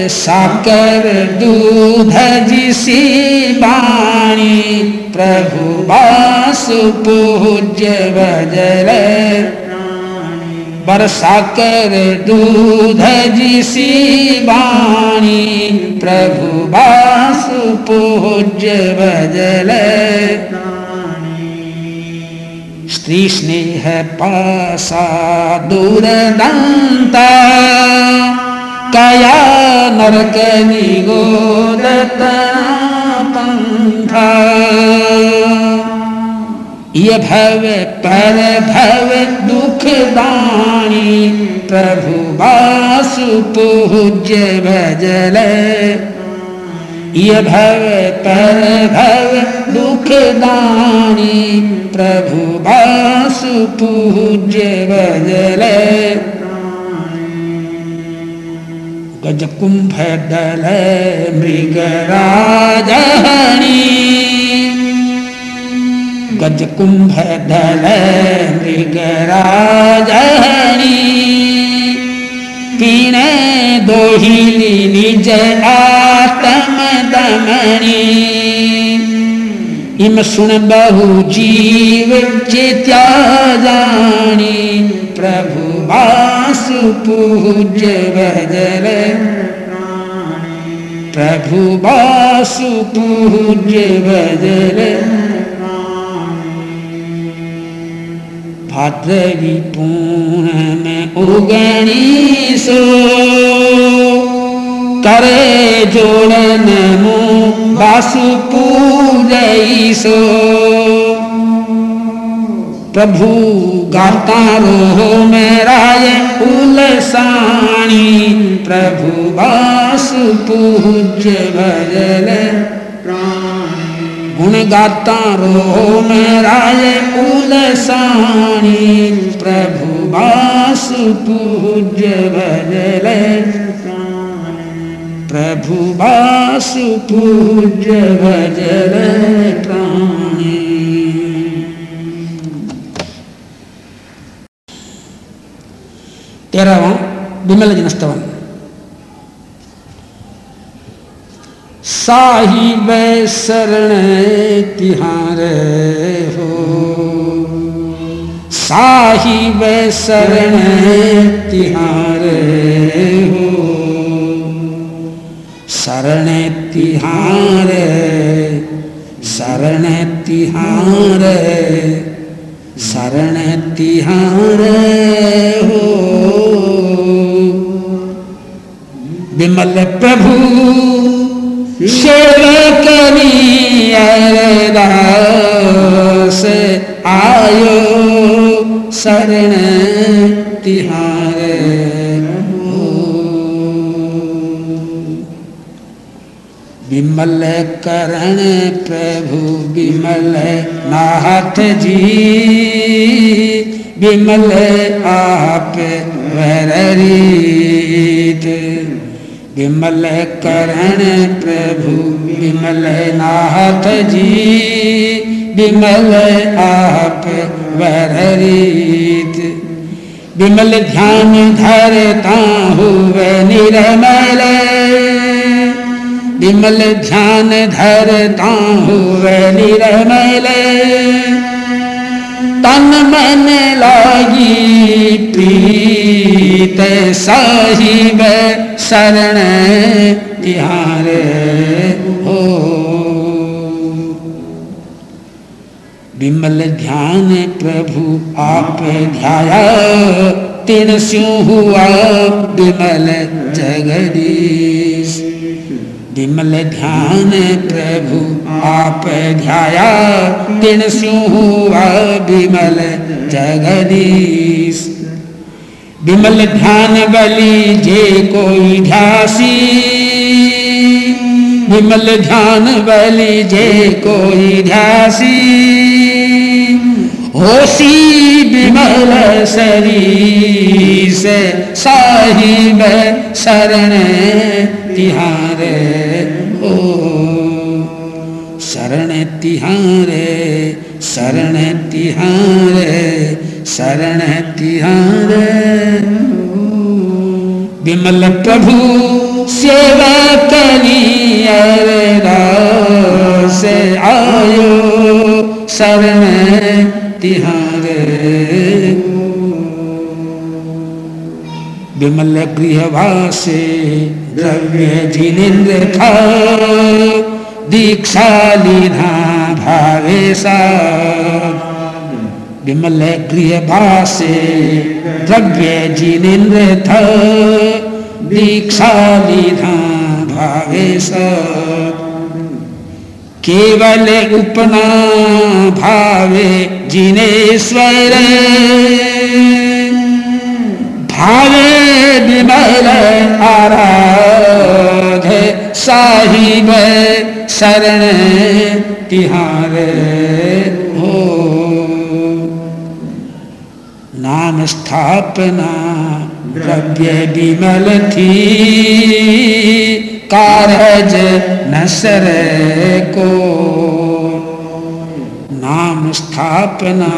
साकर दूध जिसी बाणी, प्रभु वासु पूज्य बजर बरसा कर दूध जिसी बाणी, प्रभु वासु पूज्य बजल स्त्री स्नेह पासा दूर दंता कया नरक निगोदत ये भव पर भव दुख दानी प्रभु वासु पूज्य भजल। ये भव पर भव दुख दानी प्रभु वासु पूज्य भजल। गज कुंभ दल मृगराजणी गज कुंभ दल मृगराजणी पीणे दोहिली निज आत्म दमणी। इम सुन बहु जीव चेत्या जानी प्रभु। वासु पूज्य भजल प्रभु वासु पूज्य भजल भाद्रवी पूर्ण। में उगणी सो करे जोड़न मु वासु पूजई सो प्रभु गाता रो मेरा ये उलसानी। प्रभु वासु पूज्य भजल गुण गाता रो मेरा ये उलसानी। प्रभु वासु पूज्य भजल प्रभु वासु पूज्य भजल प्राणी। तेरहवा विमल जनस्तवन साहिब शरण तिहार हो। साहिब शरण तिहार हो। शरण तिहार शरण तिहार शरण तिहार हो। विमल प्रभु सेवक अरदास, आयो शरण तिहार विमल करण प्रभु विमल नाथ जी विमल आप वरीत विमल करण प्रभु, विमल नाथ जी। विमल आप वरीत विमल ध्यान धरता हुए निर्मल। विमल ध्यान धरता हुए निर्मल। तन मन लागी प्रीत साहिब। शरण तिहार हो। विमल ध्यान प्रभु आप ध्याया तिन स्यू हुआ विमल जगदीश। विमल ध्यान प्रभु आप ध्याया तिन स्यू हुआ विमल जगदीश। विमल ध्यान बलि जे कोई ध्यासी। विमल ध्यान बलि जे कोई ध्यासी। होशी विमल शरी से साहिब शरण तिहारे ओ। शरण तिहारे शरण तिहारे। शरण तिहारे। विमल प्रभु, सेवा करी अरे से आयो। शरण तिहारे। विमल गृहवासे द्रव्य जिनेन्द्र था दीक्षा लीधा भावेशा विमल भाषे द्रव्य जिनेन्द्र था, दीक्षा लीधा भावेश केवल उपना भावे जिनेश्वर, भावे विमल आराध साहिब, शरण तिहार हो। नाम स्थापना द्रव्य विमल थी कारज नसर को नाम स्थापना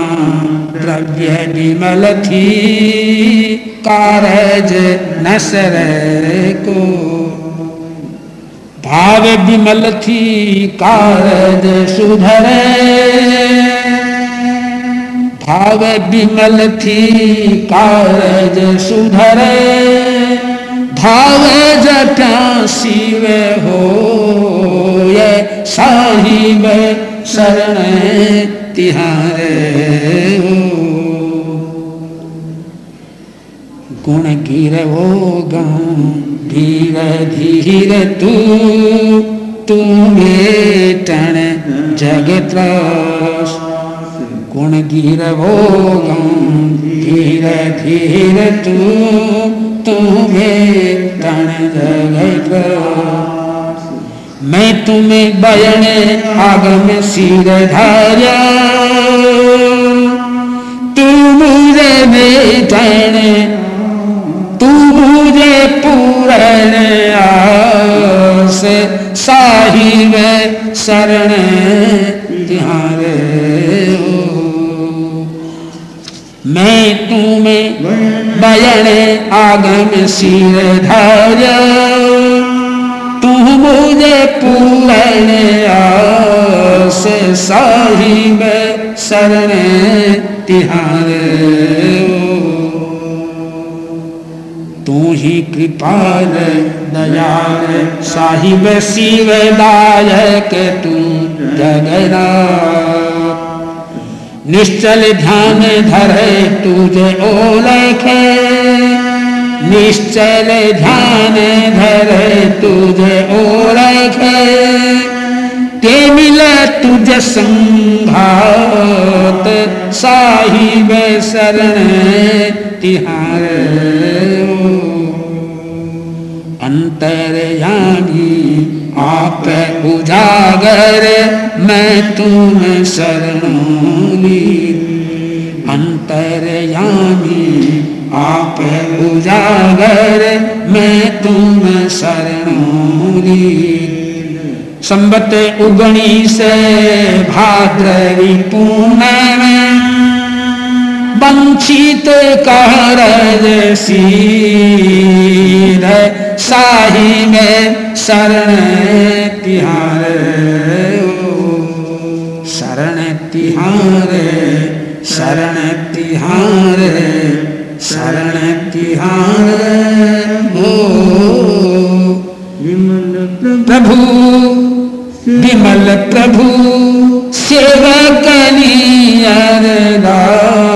द्रव्य विमल थी कारज नसर को भाव विमल थी कारज सुधर भाव विमल थी कारज सुधरे। भाव जटा शिव हो ये साहिब शरण तिहारे। गुण गिर वो गीर धीर तू तू बेटन जगत गुण गिर वो धीर धीर तू तू बेटन जगत। मैं तुम्हें बयन आगम सिर धारा तू मुझे बेटन तू मुझे पूरण आस। साहिब शरण तिहारे मैं तू तुम्हें बयन आगम सिर धारा तू मुझे पूरण आस साहिब शरण तिहारे। तू ही कृपाल दयाल साहिब शिव दायक तू जगना निश्चल ध्यान धरे तुझे ओलखे निश्चल ध्यान धरे तुझे ओलखे ते मिले तुझ संघात, साहिब शरण तिहार। अंतरयामी आप उजागर, मैं तुम शरणोली अंतरयामी, आप उजागर, मैं तुम शरणोली संबत उगणी से भाद्रवी पूर्णिमा वंचित कारज सीध। साही में शरण तिहार शरण तिहार शरण तिहार शरण तिहार हो विमल प्रभु विमल प्रभु सेवकनी अरदास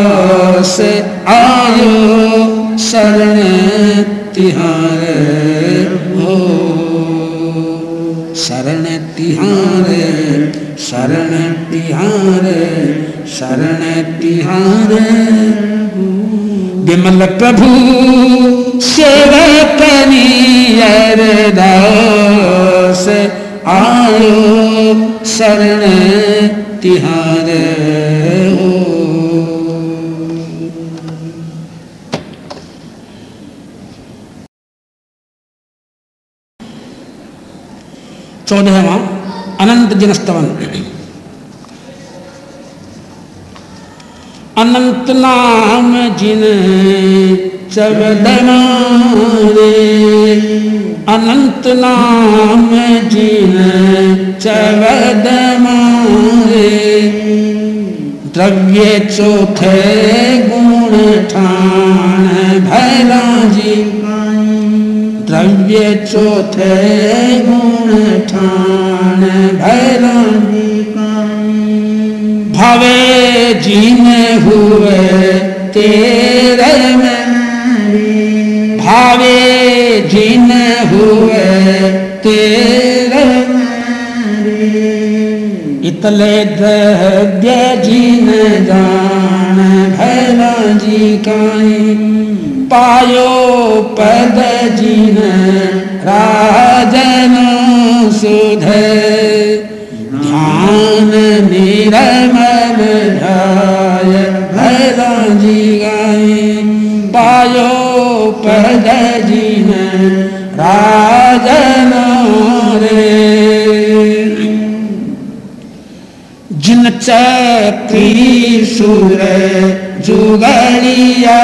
आयो शरण तिहारे, हो। शरण तिहारे शरण तिहारे, शरण तिहार। विमल प्रभु, सेवक दास, आयो शरण तिहार, हो। चौदहवा, अनंत जिनस्तवन। अनंत नाम जिन चवदमारे अनंत नाम जिन चवदमारे द्रव्य चौथे गुण ठाण भला जी द्रव्य चौथे गुण ठान भैरानी भवे जिन हुए तेरे में भावे जिन हुए तेरे इतले द्रव्य जिन जान भैरा जी काई पायो पद जिन राजन सुध। ध्यान निरमन ध्याय भैरा जी गाई पायो पद जिन राजन रे। जिन चक्री सुर जुगलिया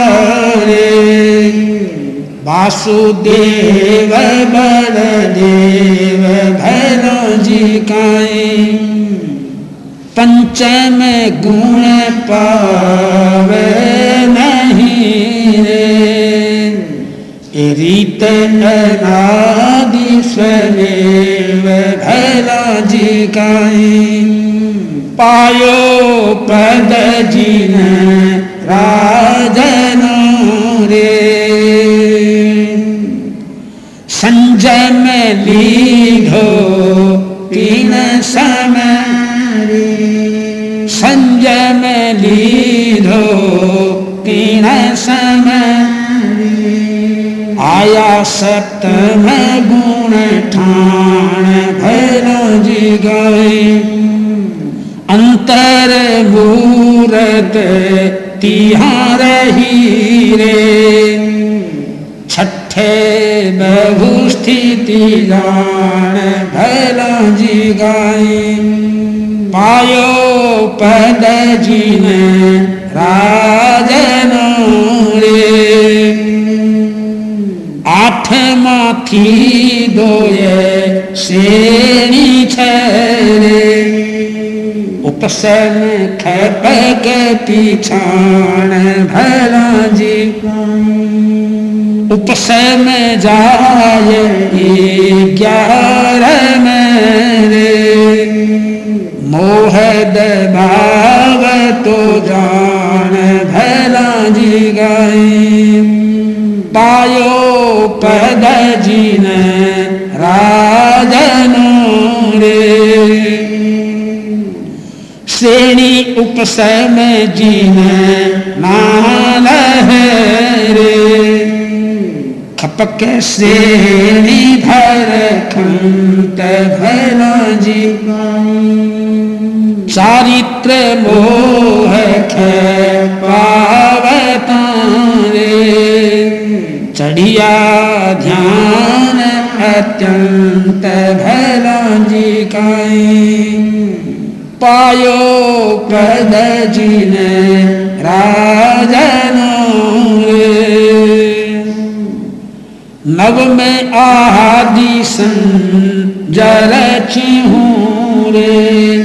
वासुदेव बलदेव भैरो जी काए पंचम गुण पावे नहीं रे रीत अनादि स्वदेव भैरा जी काए पायो पद जिन राजन रे संजय में लीधो तीन समय संजय में लीधो तीन समय आया सप्तम गुण ठाण भैरो जी गई अंतर मूरत तिहार हीरे छठे बहु स्थिति जान भला जी गाय। पायो पद जिन राजन रे। आठ माथी दोये श्रेणी छे उपसन खपक पिछाण भला जी उपसन जाय ग्यारह मेरे। मोह दबाव तो जान भला जी गई पायो पद जिन राजनो श्रेणी उपसम जीन नाल रे। खपक श्रेणी धर खंत भला जी चारित्र मोह पावता रे। चढ़िया ध्यान अत्यंत भला जी काई। पायो पद जिन राजन। नव में आदि सन जल रे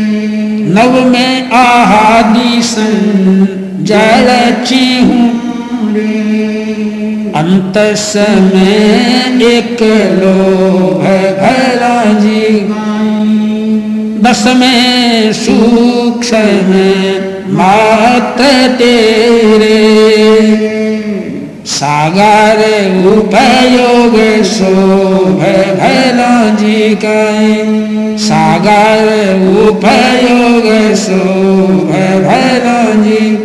नव में आदि सन जल अंत समय एक लोभ भला जी दस में सूक्ष्म मात तेरे। सागर उपयोग शोभ भला जी का सागर उपयोग शोभ भला जी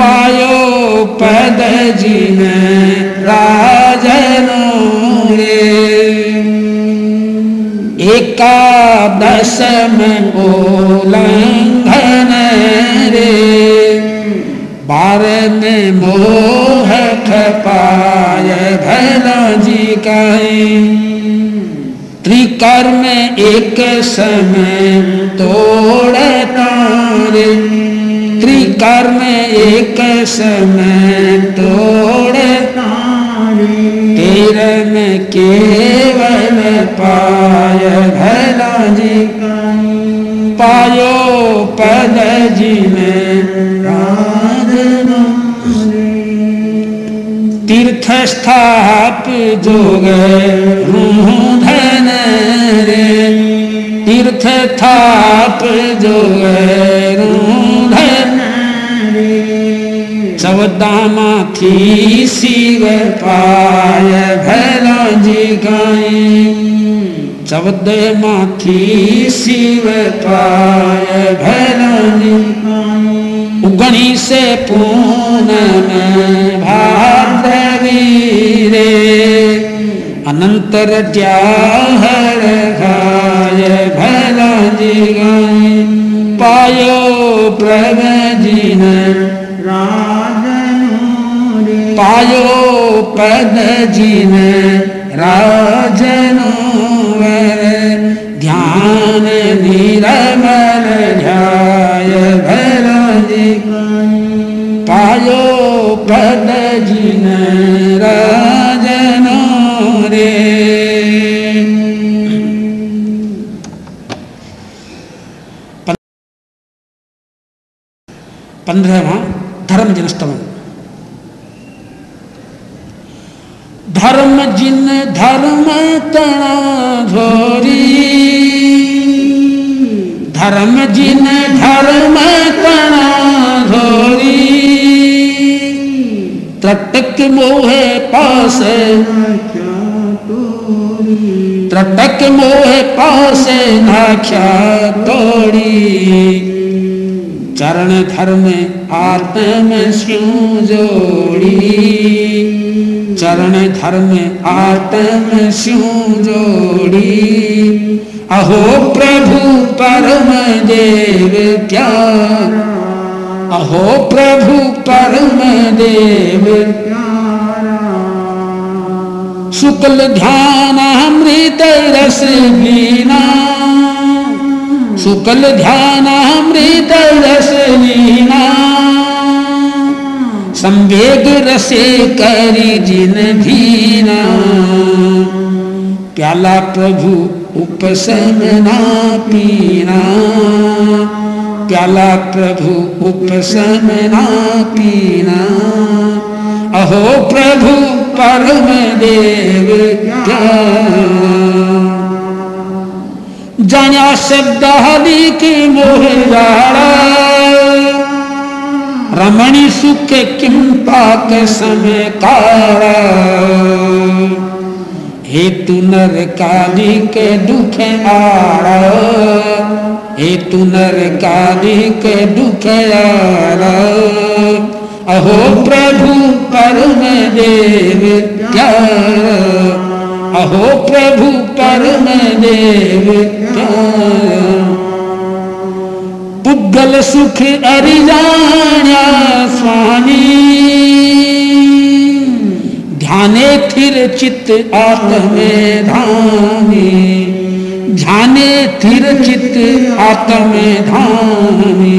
पायो पद जी में राजन रे एकादश में उल्लंघन रे। बार में मोह खपाय भला जी कहे। त्रिकर में एक समय तोड़ तारे। त्रिकर में एक समय तोड़ तेर। में केवल पाय भला जी पायो पद जी में तीर्थ स्थाप जोग धन रे। तीर्थ थाप जोग थी शिव पाय भला जी गाई चौद माथी शिव पाय भला जी उगणी से पूनम भाद्रवी रे अनंतर त्याहर घाय भला जी गाय। पायो प्रभ जिन पायो पद जिन राजनो ध्यान निरमल ध्याय जी पायो पद जिन राजनो रे। पंद्रहवा धर्म जनस्तवन धर्म जिन धर्म तना धोरी। धर्म जिन धर्म तना धोरी। त्रटक मोहे पास। त्रटक मोहे पास नाख्या तोड़ी। चरण धर्म आत्म स्यू जोड़ी। चरण धर्म आत्म स्यू जोड़ी। अहो प्रभु परम देव प्यार। अहो प्रभु परम देव शुक्ल ध्यान अमृत रस बीना शुक्ल ध्यान अमृत रस लीना। संवेग रसे करी जिन भीना। प्याला प्रभु उपसन ना पीना। प्याला प्रभु उपसमना पीना। अहो प्रभु परम देव जाण्या शब्द हली की मोहराड़ा रमणी सुख किम पाक समय काड़ा हेतु नर काली के दुख आड़ा हेतु नर काली के दुख आड़ा अहो प्रभु, परम देव क्या अहो प्रभु, परम देव पुद्गल सुख अरिजाण्या स्वामी। ध्याने थिर चित्त आत्मे धामी ध्याने थिर चित्त आत्मे धामी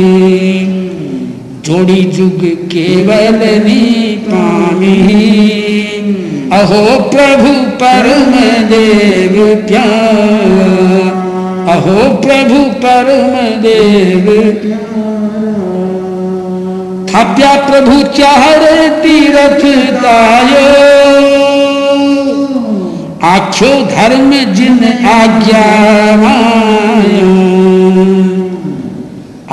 जोड़ी जुग केवल नी पामी। अहो प्रभु परम देव प्यार। अहो प्रभु परम देव। थाप्या प्रभु चाहरे तीरथ तायो आख्यो धर्म जिन आज्ञा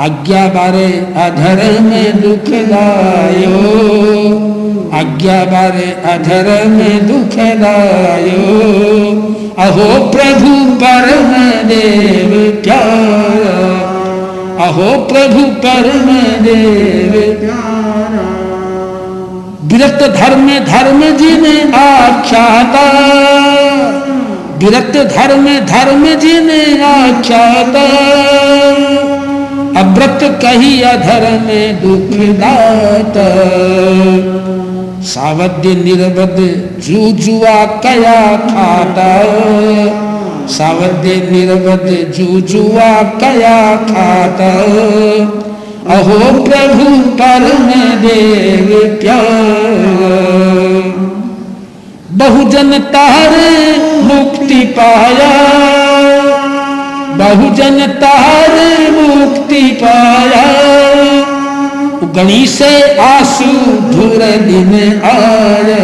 आज्ञा बारे अधर्म दुख दुखदायो आज्ञा बारे अधर में दुखदायो अहो प्रभु परम देव प्यारा अहो प्रभु परम देव विरक्त धर्म धर्म जी ने आख्याता। विरक्त धर्म धर्म जी ने आख्याता। अव्रत कही अधर्म दुखदात सावध्य निरवध जूजुआ कया खाता? सावध्य निरवध जूजुआ कया खाता? अहो प्रभु परम देव प्यार। बहुजन तार मुक्ति पाया। बहुजन तार मुक्ति पाया। गणी से आँसू धुर दिन आया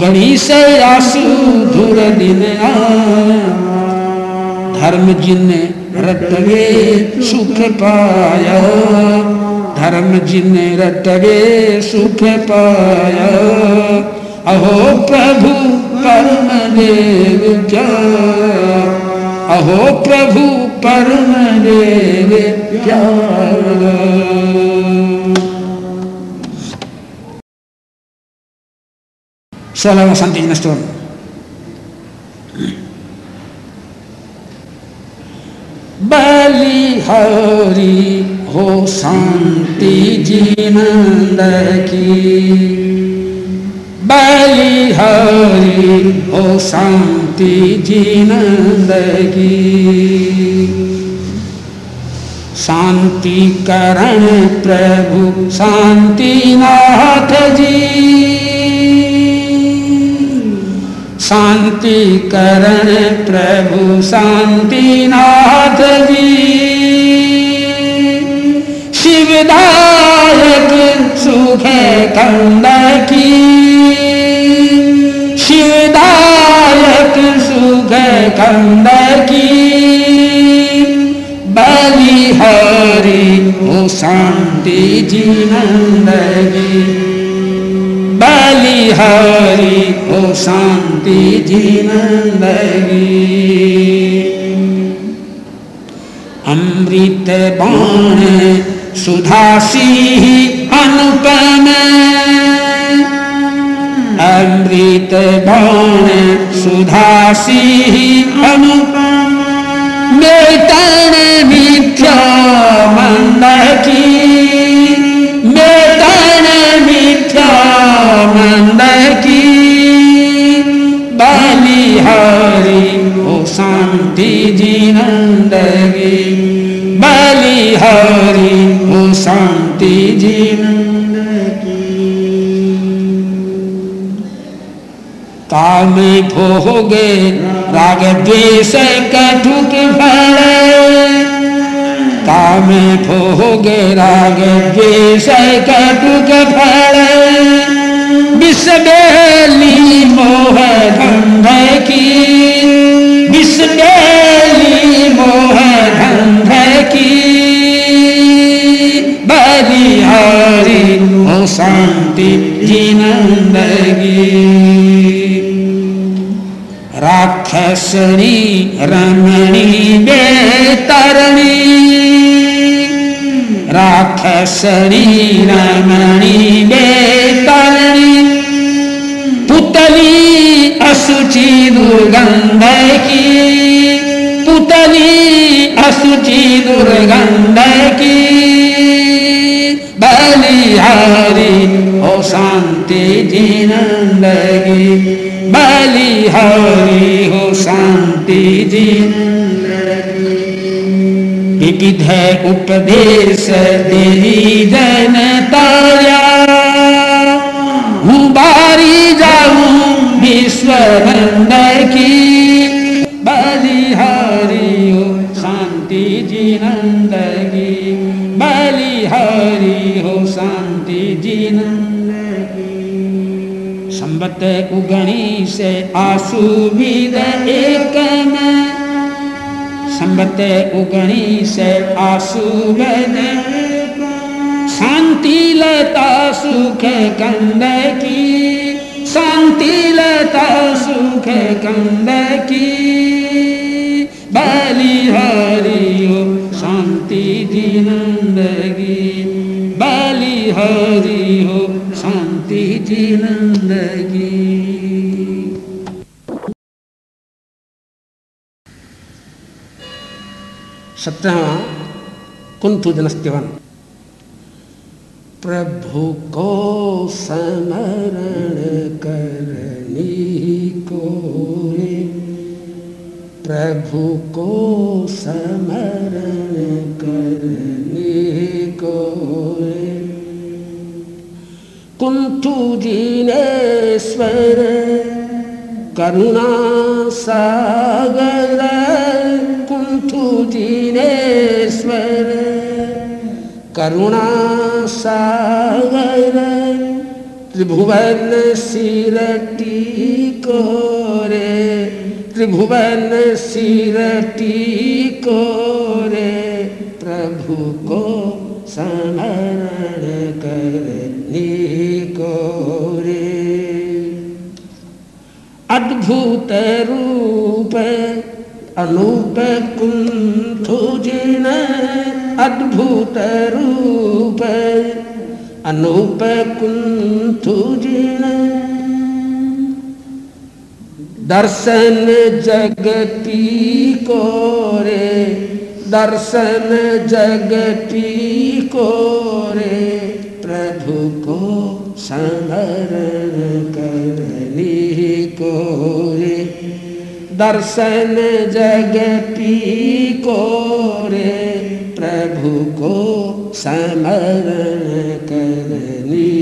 गणी से आँसू धुर दिन आया धर्म जिन रटगे, सुख पाया। धर्म जिन रटगे, सुख पाया। अहो प्रभु परम देव अहो प्रभु परम देव क्या सोलह शांति बलिहारी हो शांति जीनंद की बलिहारी हो शांति जीनंद की शांति करण प्रभु, शांति नाथ जी। शांति करण प्रभु शांतिनाथ जी। शिवदायक सुख कंद की। की बलिहारी ओ शांति जी नंदगी बलिहारी ओ शांति जीनंदगी अमृत बाण सुधासी अनुपम अमृत बाण सुधासी अनुपम मेटन मिथ्या मंद की। मेटन मिथ्या मंद की। बलिहारी ओ शांति जीनंदगी। बलिहारी ओ शांति काम भोगे, राग द्वेष कटुक फल काम भोगे, राग द्वेष कटुक फल विषबेली मोह धंध की। विषबेली मोह धंध की। बलिहारी ओ शांति जिनंदगी राक्षसणी रमणी बेतरणी राक्षसणी रमणी बेतरणी पुतली असुचि दुर्गंध की पुतली असुचि दुर्गंध की बलिहारी, ओ शांति जिनंदगी बलिहारी हो शांति जिनंदगी विविध उपदेश देवी जन संबत उगणी से आँसू विद एक संबत उगणी से आँसू विद शांति लता सुख कंद की। शांति लता सुख कंद की। बलि हरियो शांति बलि हरियो शांति ज़िंदगी। सत्रहवा कुंतु जनस्त्यवन। प्रभु को समरण करनी को प्रभु को समरण करनी को रे कुंतु जिनेश्वर करुणा सागर कुंतु जिनेश्वर करुणा सागर त्रिभुवन सिरटी को रे त्रिभुवन सिरटी को रे प्रभु को समरण करने अद्भुत रूप, अनूप कुंठु जिन, अद्भुत रूप, अनूप कुंठु जिन। दर्शन जगती को रे दर्शन जगती को रे प्रभु को समरण करनी रे। दर्शन जगती को रे, प्रभु को समरण करनी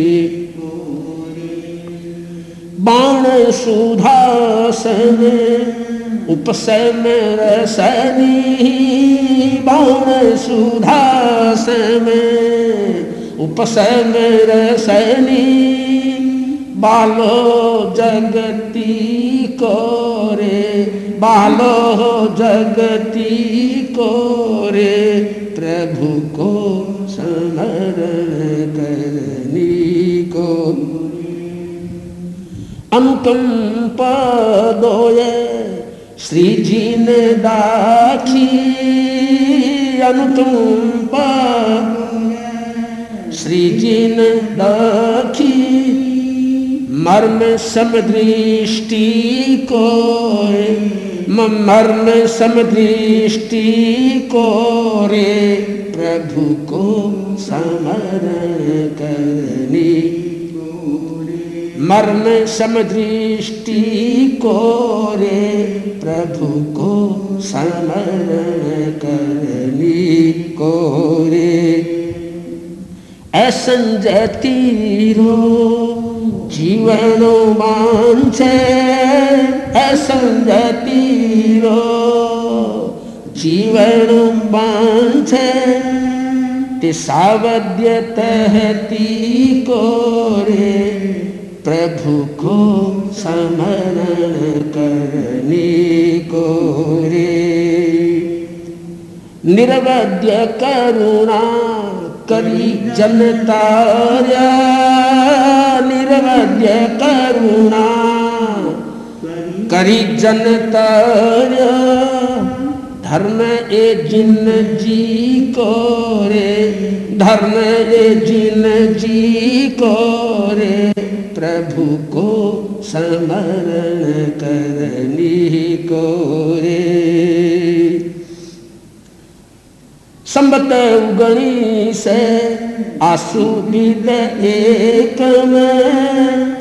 बाण सुधासन उपसम रसनी, बाण सुधासन उपसम रसनी। बालो जगती को रे बालो जगती को रे प्रभु को समरण करनी को। अनुकंप दोय श्री जी ने दाखी अनुकंप श्री जी ने दाखी। मर्म समदृष्टि को मर्म समदृष्टि को रे प्रभु को समरण करनी मर्म समदृष्टि को रे। प्रभु को समरण करनी को रे ऐसन जतीरो जीवनो मांसे ऐसन जतीरो जीवनो मांसे ते सावध्य तहती को रे प्रभु को समरण करने को रे निर्वध्य करुणा करी जनतार्या निर्वध्य करुणा। करी जनतार्या धर्म ए जिन जी को रे। धर्म ए जिन जी को रे। प्रभु को समरण करनी को रे। संबत उगणी से आसु विद एक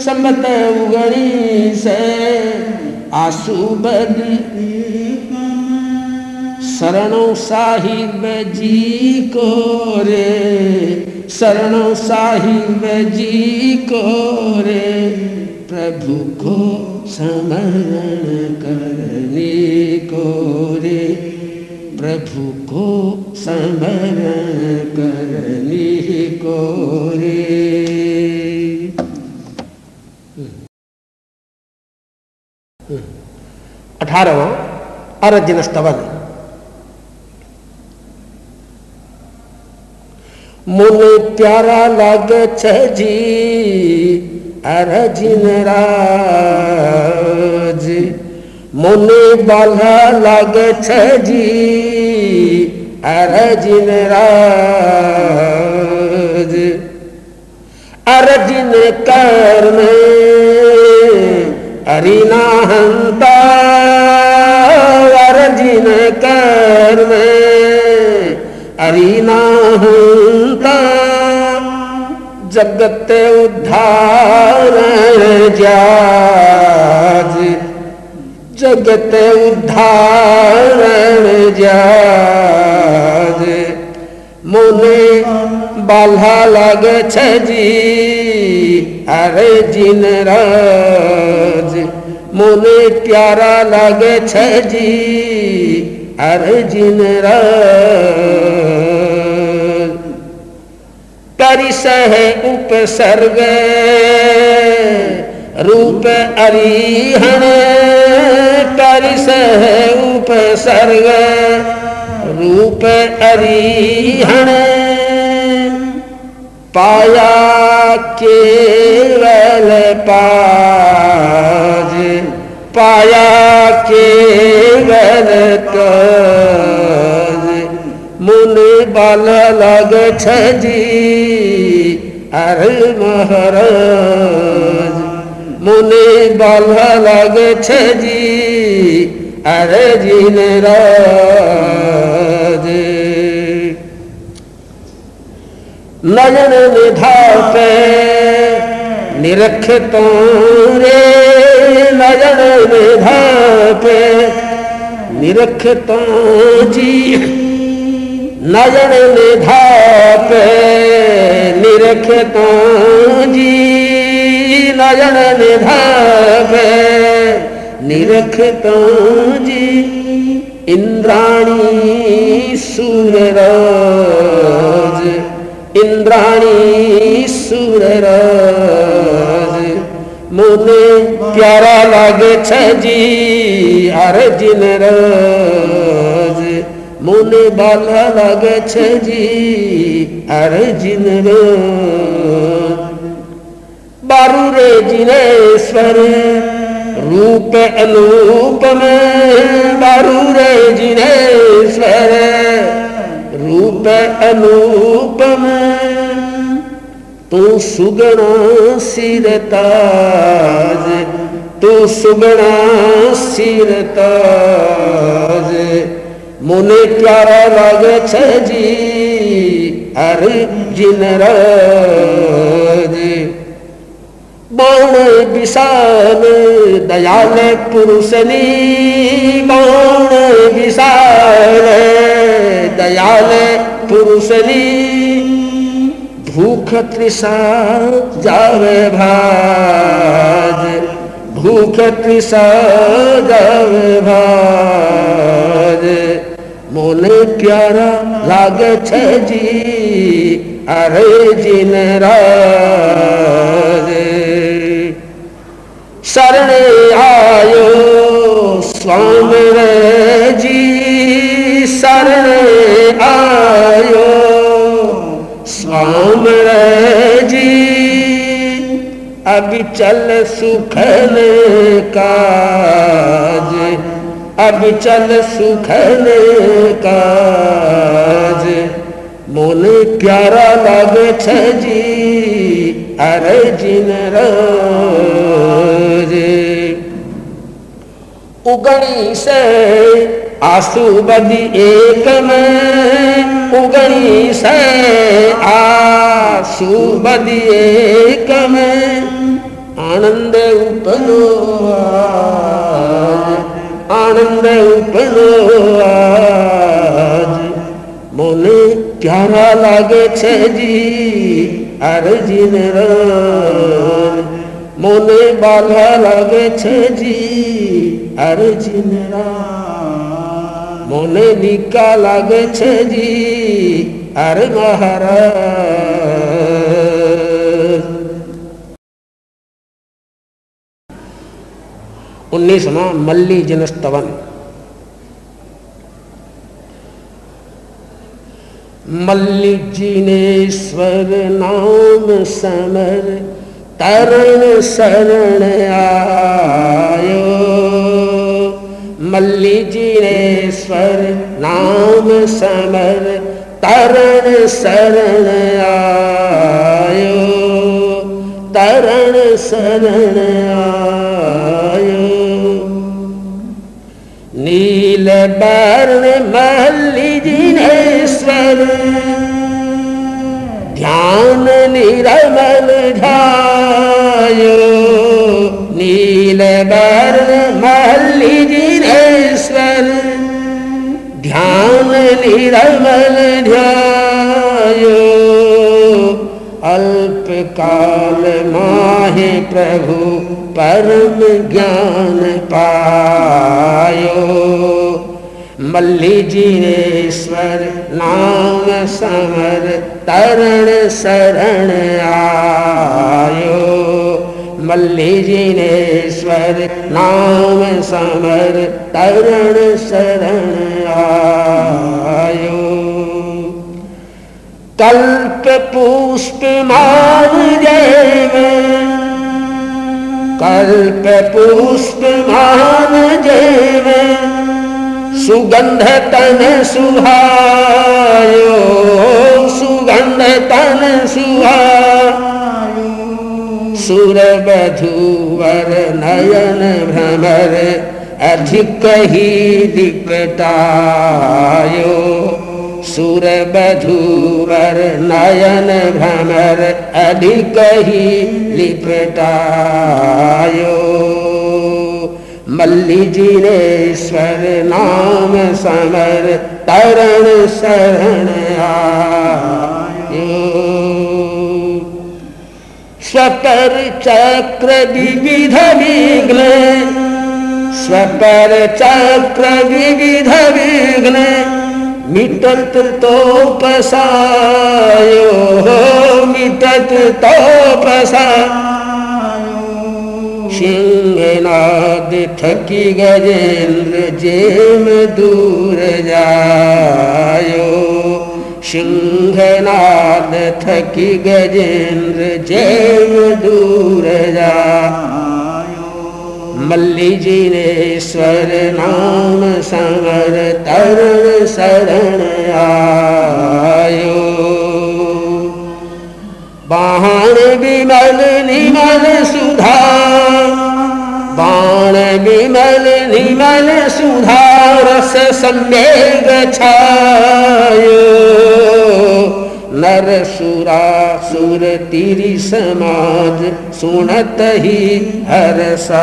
संबत उगणी से आसु बदी शरणों साहिब जी को रे, शरणों साहिब जी को रे, प्रभु को समरण करने को रे। प्रभु को समरण करने को रे अठारवा अर्जुन स्तवन मन प्यारा लाग जी अरजिन राज मन बाला लाग जी अरजिन राज। अर्जिन कर अरिना हंता अर्जिन कर अरिना हंता जगत उद्धार जाज जगत उद्धार जाज। मोने बाल्हा लगे जी अरे जिन राज। मोने प्यारा लगे जी अरे जिन राज। परिस है उपसर्ग, रूप अरिहण। परिस है उपसर्ग रूप अरिहण पाया केवल पाज, पाया केवल काज मुन बल लग जी अर महाराज मुनि बल लग जी, अर जिन राज। नयन निधापे निरख तो रे, नयन निधापे निरख तो जी। नयन निधापे निरख तो जी। नयन निधापे निरख तो जी, इंद्राणी सूरराज। इंद्राणी सूरराज। मुने प्यारा लागे जी अर्जुन राज। मुने बाला लागे जी अर्जुन राज। बारू रे जिनेश्वर रूप अनूप में बारू रे जिनेश्वर रूप अनूपम तू सुगणा सिरताज। तू सुगणा सिरताज। मुने प्यारा लागे जी, हर जिन राज। बाण विशाल दयाल पुरुषनी बाण विशाल दयाल पुरुषनी। भूख तृषा जावे भाज, भूख तृषा जावे भाज। मोने प्यारा लागे जी, अरे जिन राज। शरण आयो स्वामी जी, शरण आयो स्वामी जी। अब चल सुखन काज अब चल सुखन काज। मोने प्यारा लागे जी अरे उगणी से आँसू बदी एक उगणी से आँसू एक में आनंद उपनो आनंद उपनो मोने प्यारा लागे जी। मोने बाला लागे जी। राज मोने निका लागे जी। अर महाराज। उन्नीसवा मल्ली जनस्तवन। मल्ली जिनेश्वर नाम समर, तरण शरण आयो। मल्ली जिनेश्वर नाम समर, तरण शरण आयो। तरण शरण आयो। नील वर्ण मल्ली जिनेश्वर ध्यान निरमल ध्यायो नील वर्ण मल्ली जिनेश्वर। ध्यान निरमल ध्यायो अल्प काल माहे प्रभु परम ज्ञान पायो। मल्ली जिनेश्वर, नाम समर, तरण शरण आयो। मल्ली जिनेश्वर, नाम समर, तरण शरण आयो। कल्प पुष्प मान जैव, कल्प पुष्प मान जैव। सुगंध तन सुहायो, सुगंध तन सुहायो। सुर बधुवर नयन भ्रमर अधिक ही दिपटायो सुर बधुवर नयन भ्रमर अधिक ही लिपटायो मल्ली जिनेश्वर नाम समर तरण शरण स्वपर चक्र विविध विघ्न, स्वपर चक्र विविध विघ्न तो पसायो मिटत तो पसायो सिंहनाद थकी गजेंद्र जेम दूर जायो। सिंहनाद थकी गजेंद्र जेम दूर जायो। मल्ली जी ने स्वर नाम समर तरण शरण आयो। बाण विमल निमल सुधा निमल सुधा संवेग छायो। नर सुरा सुर तिरी समाज सुनत ही हरसायो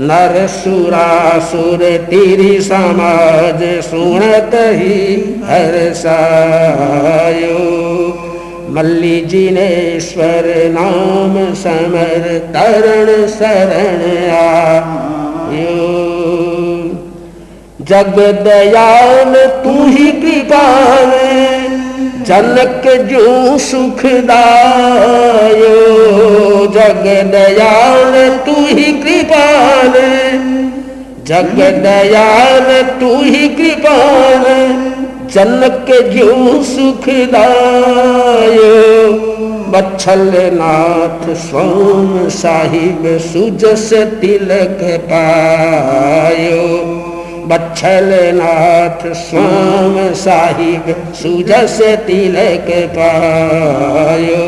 नर सुरा सुर तिरी समाज सुनत ही हरसायो मल्ली जिनेश्वर नाम समर तरण शरण आयो जग दयाल तू ही कृपाल जनक जो सुखदायो जग दयाल तू ही कृपाल जग दयाल तू ही कृपाल जनक जो सुखदाय बच्छल नाथ स्वाम साहिब सुजस तिलक पायो। बच्छल नाथ स्वाम साहिब सुजस तिलक पायो।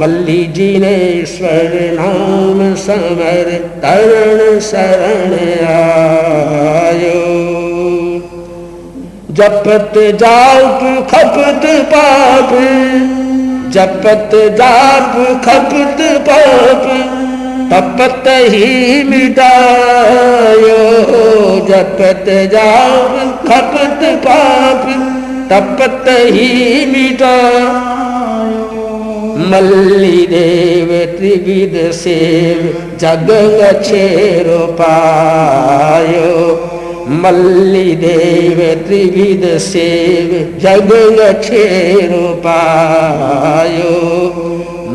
मल्ली जिनेश्वर नाम समर तरण शरण आयो। जपत जाप खपत पाप, जपत जाप खपत पाप, तपत ही मिटायो, जपत जाप खपत पाप, तपत ही मिटायो। मल्ली देव त्रिविध सेव, जग छेरो पायो। मल्ली देव त्रिविध सेव जग रक्षे रूपायो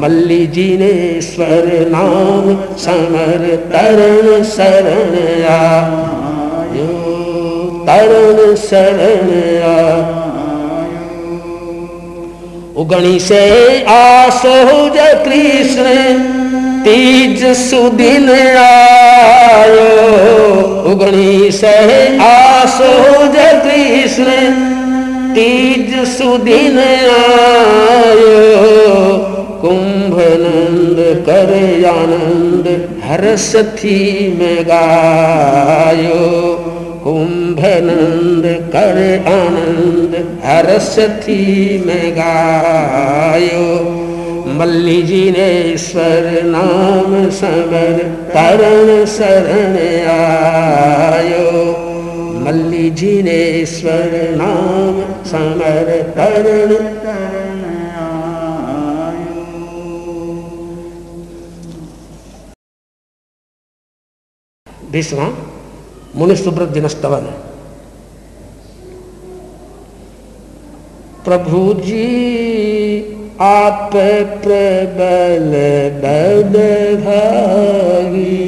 मल्ली जी ने स्वर नाम समर तरण शरण आयो। तरण शरण आयो। उगणी से आसो ज कृष्ण। तीज सुदिन आयो उगणी से आसोज कृष्ण। तीज सुदिन आयो कुंभ नंद कर आनंद हर्ष थी में गायो। कुंभ नंद कर आनंद हर्ष थी में गायो। मल्ली जी ने स्वर नाम समर तरण शरण आयो। मल्ली जी ने स्वर नाम समर तरण भीष्म मुनि सुब्रत दिनस्तवन प्रभु जी आप प्रबल बद भागी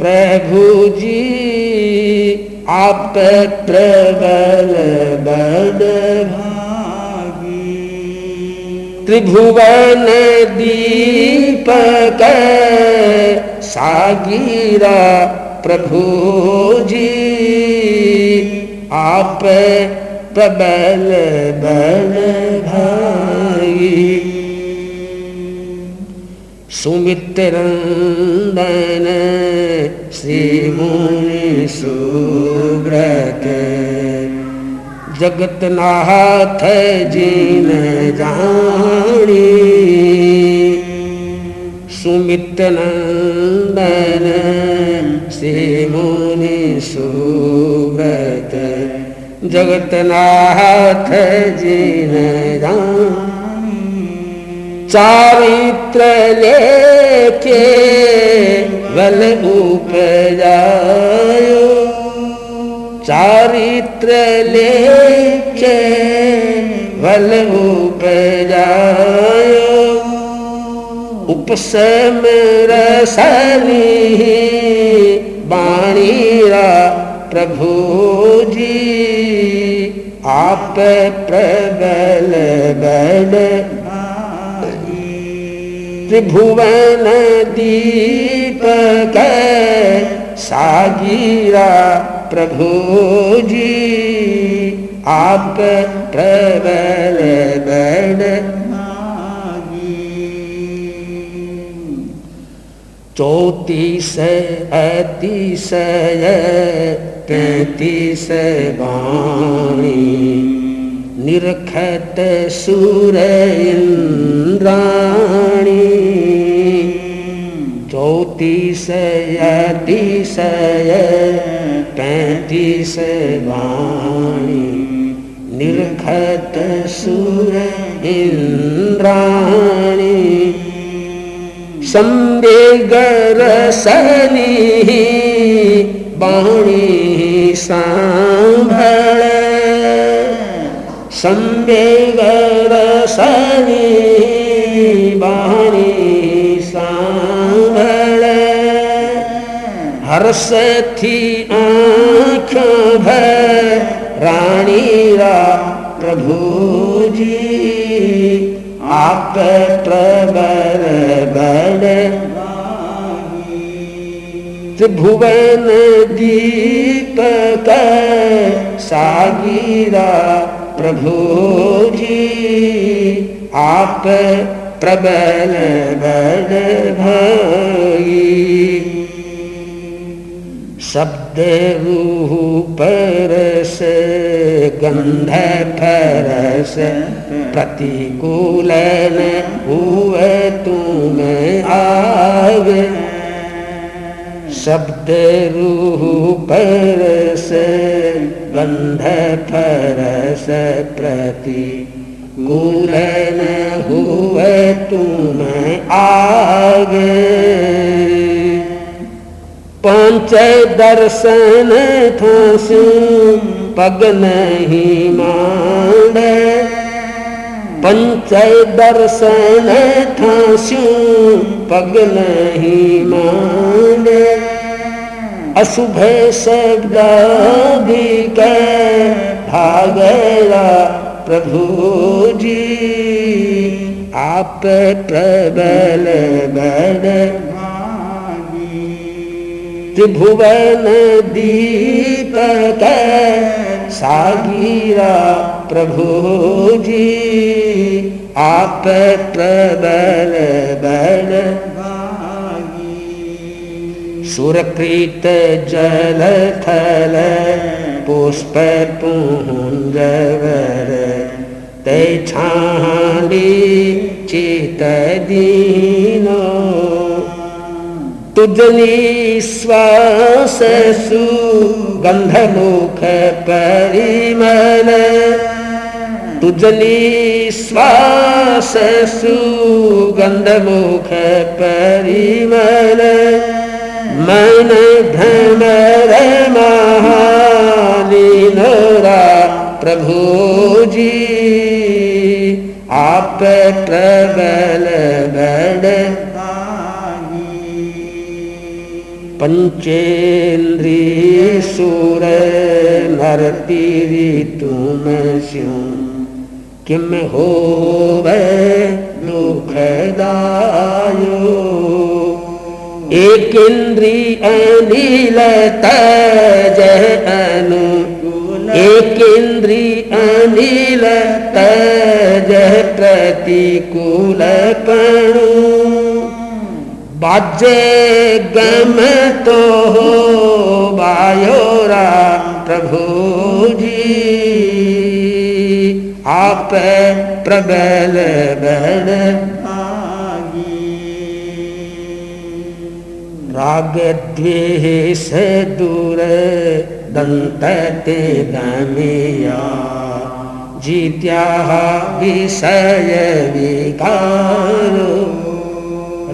प्रभु जी आप प्रबल बद भागी त्रिभुवन दीपक सागीरा प्रभु जी आप प्रबल बल भाई सुमित्रंदन श्री मुनि सुब्रत जगत नाथ जीन जानी। मुनि सुब्रत जगत नाथ जीन। चारित्र लेके बल उपजायो। चारित्र लेके बल उपजायो। उपसम रसनी बाणीरा प्रभु जी, आप प्रबल बल त्रिभुवन दीपक सागीरा प्रभु जी आप प्रबल बल चौतीस अतिशय पैतीस वाणी। निरखत सूर इंद्राणी। चौतीस अतिशय पैतीस वाणी। निरखत सुर इंद्राणी। संवेगर सनी बाणी सांभळ संवेगर सनी बाणी सांभळ। हर्ष थी आँख भर राणीरा प्रभु जी आप प्रबर बड़ त्रिभुवन दीपक सागीरा प्रभु जी आप प्रबल बड़ भाई। शब्द रूप परस गंध फरस प्रतिकूल हुए तुम आग शब्द रूप परस गंध फरस प्रतिकूल न हुए तुम आगे। पंच दर्शन थासु पग नहीं मांड पंच दर्शन थासु पग नहीं मांड अशुभ शब्दादि के भागला प्रभु जी। आप प्रबल बड़ त्रिभुवन दीपक सागीरा प्रभु जी। आप प्रबल बड़ सुरकृत जल थल पुष्प पुंजवर ते छाड़ी चित दीनो। तुझनी श्वास सुगंध मुख परिमल। तुझनी श्वास सुगंध मुख परिमल। मन भ्रमर महालीनरा प्रभु जी आप प्रबल बड़ पंचेन्द्रिय सुर नरती तुम स्यू किम हो दुखदायो? एक इंद्री अनिल तज अनु एक इंद्री अनिल तज प्रतिकूल पणु बाजे गम तो हो बायोरा प्रभु जी। आप प्रबल बड़ राग द्वेष दूर दंत ते गमिया जीत्या विषय विकारो।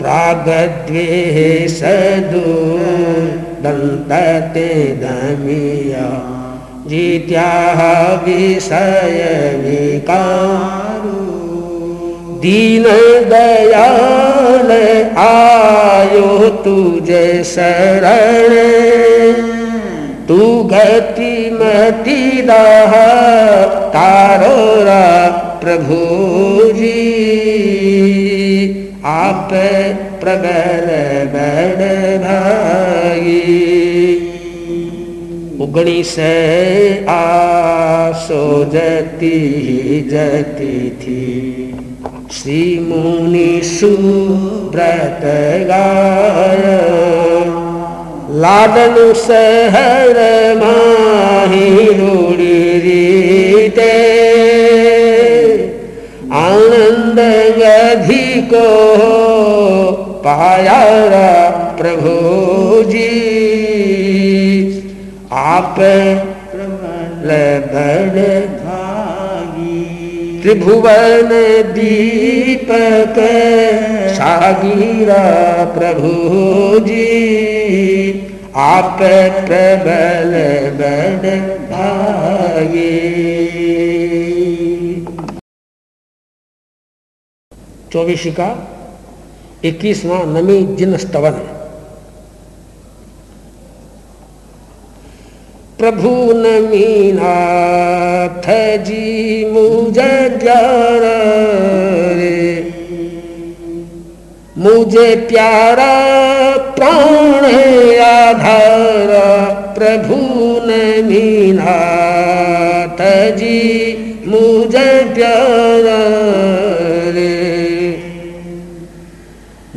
राग द्वेष दूर दंत ते गमिया जीत्या विषय विकारो। दीन दयाल आयो तुझे शरण। तू गति मति दाह तारोरा प्रभु जी। आप प्रबल बड़ भाई उगणी से आसो जती जती थी। श्री मुनि सुब्रत गाय लाडन सहर माही रूड़ी रीते आनंद गधि को पाया प्रभु जी आप प्रबल बड़ त्रिभुवन दीपक, सागीरा प्रभु जी, आप प्रबल बड़ भागे। चौबीस का इक्कीसवां नमी जिन स्तवन। प्रभु नमीनाथ जी मुझे प्यारा रे। मुझे प्यारा प्राण आधार प्रभु नमीनाथ जी मुझे प्यारा रे।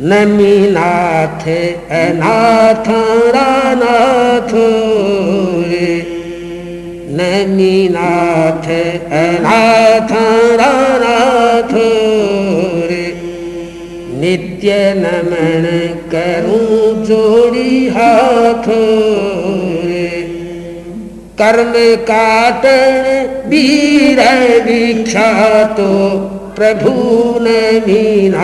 न नमीनाथ अनाथ नाथ रे। नमीनाथ अनाथ नाथ रे। नित्य नमन करूँ जोड़ी हाथ, रे। कर्म काटन वीर विख्यातो, प्रभु नमीनाथ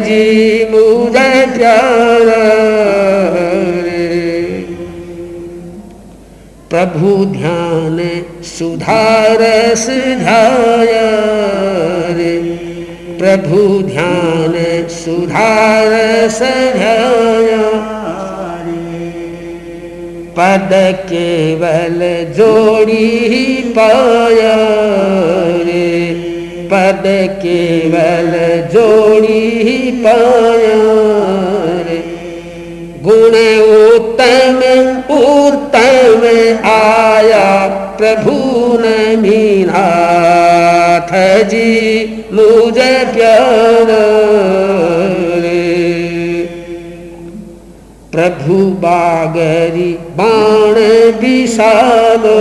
जी मुझे प्यारा। प्रभु ध्यान सुधार सुधाया रे प्रभु ध्यान सुधार सधाया पद केवल जोड़ी पाया रे पद केवल जोड़ी पाया गुण उत्तम उत्तम आया प्रभु न मीनाथ जी मुझे प्यार। प्रभु बागरी बाण विशालो।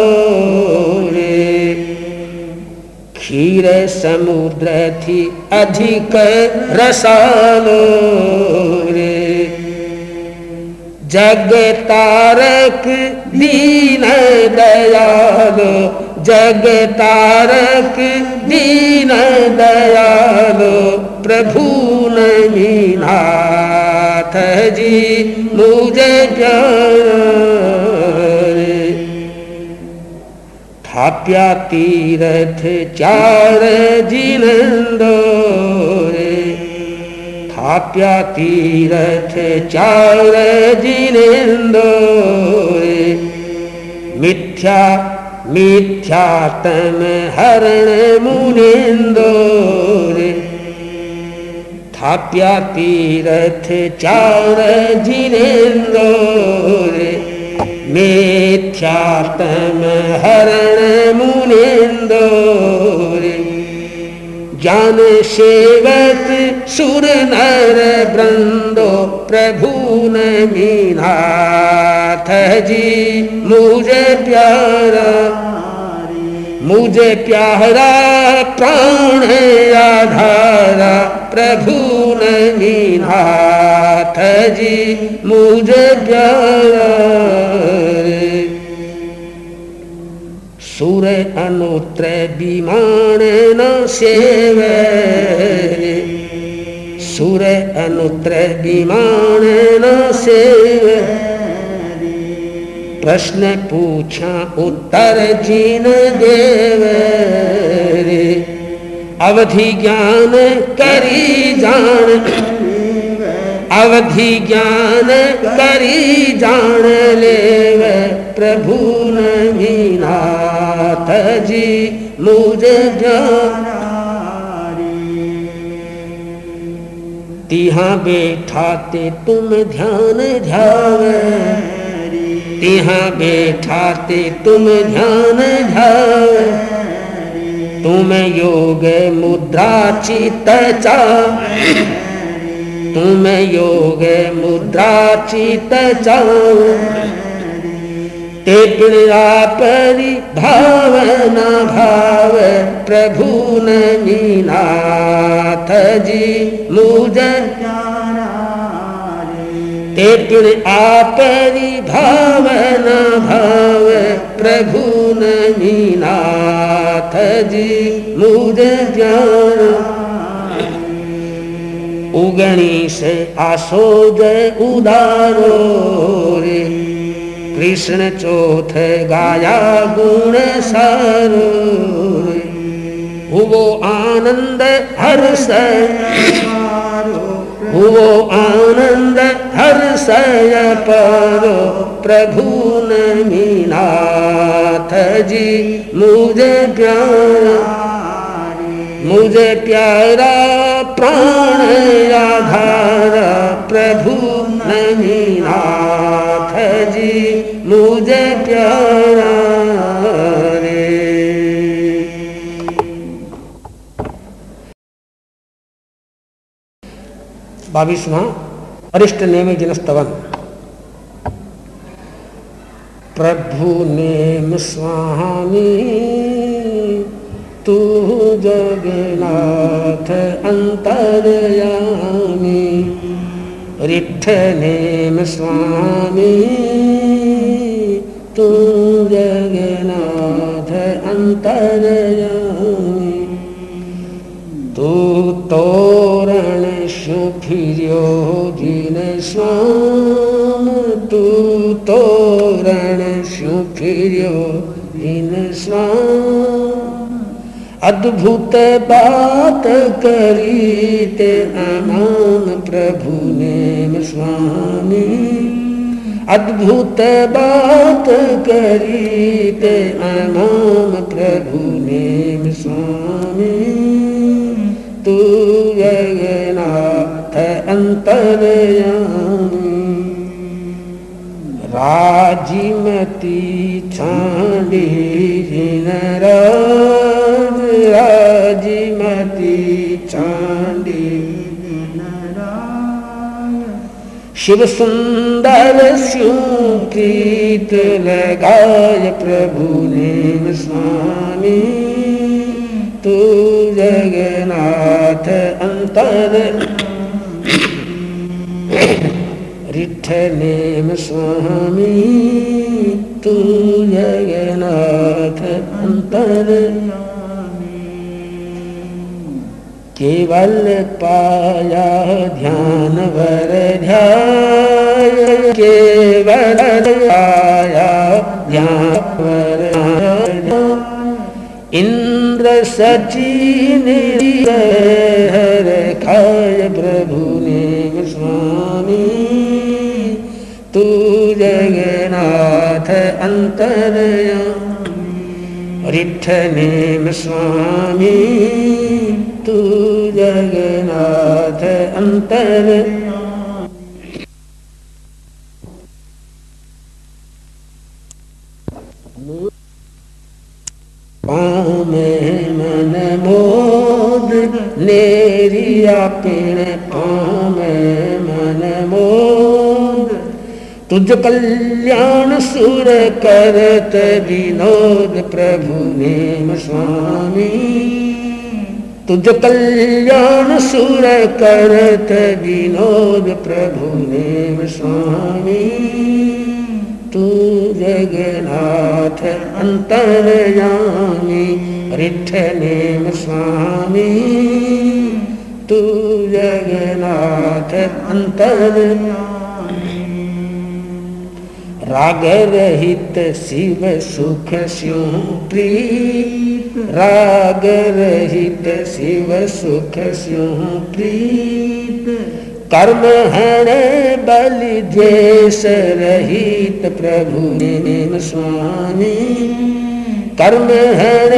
रे समुद्र थी अधिक रसालो। रे जग तारक दीन दयालो जग तारक दीन दयालो, प्रभु नमीनाथ जी, मुझे प्यारे। थाप्या तीरथ चार जिनंदो रे थाप्या तीरथ चार जिनंदो रे मिथ्या, मिथ्यातम हरण मुनिंदो रे थाप्या तीरथ चार जिनेंदो रे मिथ्यातम हरण मुनिंदो रे ज्ञान सेवक सुर नर वृंदो प्रभु न मीनाथ जी। मुझे प्यारा मुझे प्यारा प्राण आधारा, प्रभु न मीनाथ जी। मुझे प्यारा सुर अनुत्र विमान न सेव। सुर अनुत्र न सेव। प्रश्न पूछा उत्तर जीन देव। अवधि ज्ञान करी जान। अवधि ज्ञान करी जान लेव प्रभु मीनाथ जी मुझे तिहा बैठा ते तुम ध्यान ध्यावे। तिहा बैठा ते तुम ध्यान ध्यावे। तुम योग मुद्रा चित चा। तुम योग मुद्रा चित चाओ ते परि भावना भाव, प्रभु न मीनाथ जी, मुझे ते आपरी भावना भाव, प्रभु न मीनाथ जी, मुझे ज्ञान उगणी से आसोज उदारो रे। कृष्ण चौथ गाया गुण सारो हुवो आनंद हर्ष हुवो आनंद हर्षय परो प्रभु न मीनाथ जी, मुझे प्यारा मुझे प्यारा प्राण आधारा प्रभु नमीनाथ जी मुझे प्यारा बावीसवा अरिष्ट नेम जिनस्तवन। प्रभु नेम स्वामी। तू जगन्नाथ अंतरयामी रिठ नेम स्वामी। तू जगन्नाथ अंतरयामी, तू तोरण शु फिरियो जिन स्वाम। तू तोरण शु फिरियो जिन स्वाम। अद्भुत बात करी ते अमान प्रभु नेम स्वामी। अद्भुत बात करी ते अनाम प्रभु नेम स्वामी। तू जगन्नाथ अंतरयामी। राजीमती छांडी जिन राजीमती छांडी शिव सुंदर स्यू प्रीत लगाय प्रभु ने स्वामी। तू जगन्नाथ अंतर। रिठनेम स्वामी तू जगन्नाथ अंतर केवल पाया ध्यान वर ध्याय, केवल पाया ध्यान वर इंद्र सचिन हर खाय प्रभु ने स्वामी। तू जगन्नाथ अंतरया। रिठनेम स्वामी, तू जगन्नाथ अंतर में मन मोद नेरिया पिण। में मन मोद तुझ कल्याण सुर करत विनोद प्रभु नेम स्वामी। तुझ कल्याण सुर करत विनोद प्रभु नेम स्वामी। तू जगन्नाथ अंतरयामी, रिठ नेम स्वामी। तू जगन्नाथ अंतर राग रहित शिव सुख स्यु प्रीत। राग रहित शिव सुख स्यु प्रीत। कर्म हण बलि द्वेष रहित प्रभु नेम स्वामी। कर्म हण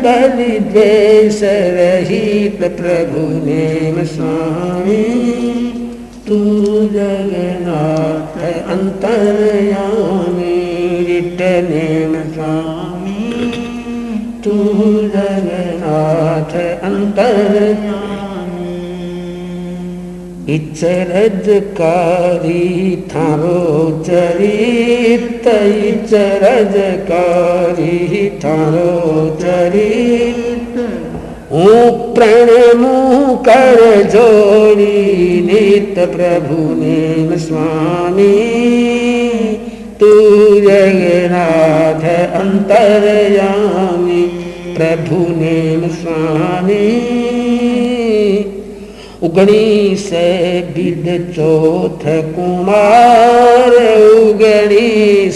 बलि द्वेष रहित प्रभु नेम स्वामी। तू जगन्नाथ अंतरयामी रिट स्वामी। तू जगन्नाथ अंतरयामी। इचरजकारी थारो चरित इचरजकारी थारो चरित। प्रण कर जोड़ी नित प्रभु नेम स्वामी। तू जगन्नाथ अंतरयामी प्रभु नेम स्वामी। उगणी से विद चौथ कुमार उगणी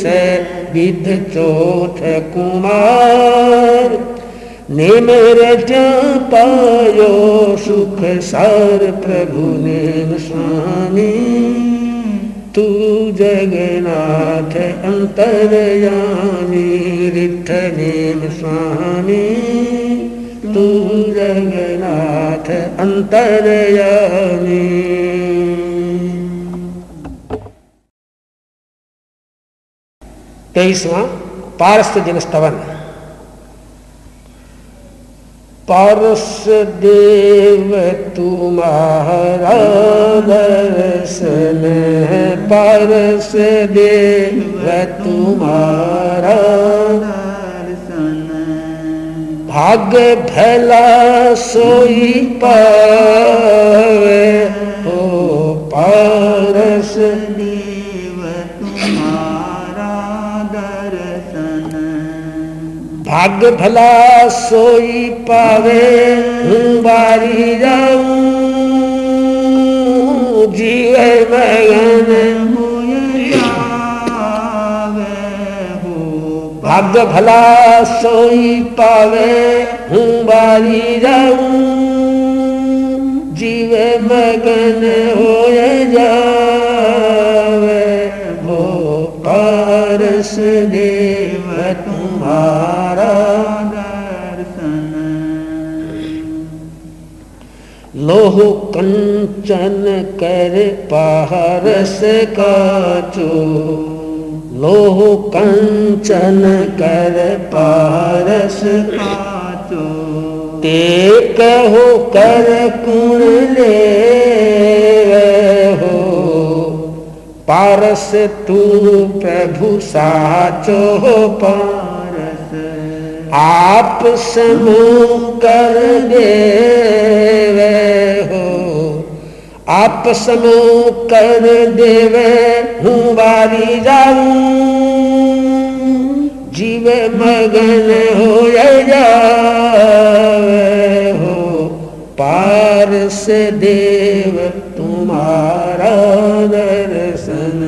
नेम रजा पायो सुख सार प्रभु नेम स्वामी तू जगन्नाथ अंतरयामी, रिठ नेम स्वामी। तू जगन्नाथ अंतरयामी। तेईसवा पारस्त जन स्तवन पारस देव तुम्हारा दर्शन पारस देव तुम्हारा भाग्य भला सोई पावे हो पारस भाग्य भला सोई पावे बारी जाऊँ। जीव मगन भाग्य भला सोई पावे, हूँ बारी जाऊँ। जीव मगन हो हो पारस देव लोह कंचन कर पारस काचो। लोह कंचन कर पारस काचो। ते कहो कर कुण ले हो। पारस तू प्रभु साचो पारस आप समूह कर देवे हो। आप समूह कर देवे हूँ, बारी जाऊँ। जीव मगन हो जावे हो, पार से देव तुम्हारा दर्शन।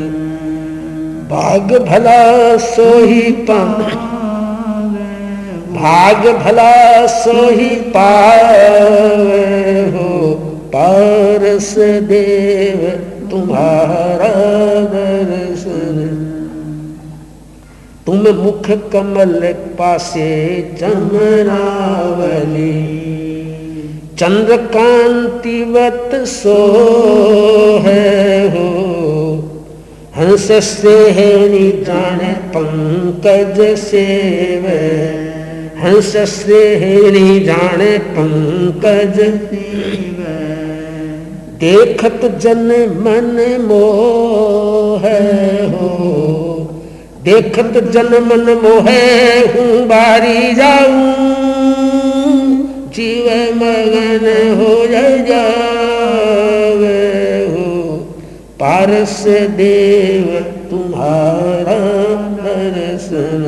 भाग भला सोही पा भाग भला सोही पावे हो, पारस देव तुम्हारा दर्शन। तुम मुख कमल पासे चमरावली चंद्रकांतिवत सो है। हो हंस श्रेणी जाने पंकज सेव हंस श्रेणी जाने पंकज। देखत जन मन मोह हो। देखत जन मन मोह हूँ, बारी जाऊँ। जीव मगन हो जावे हो। पारस देव तुम्हारा दर्शन।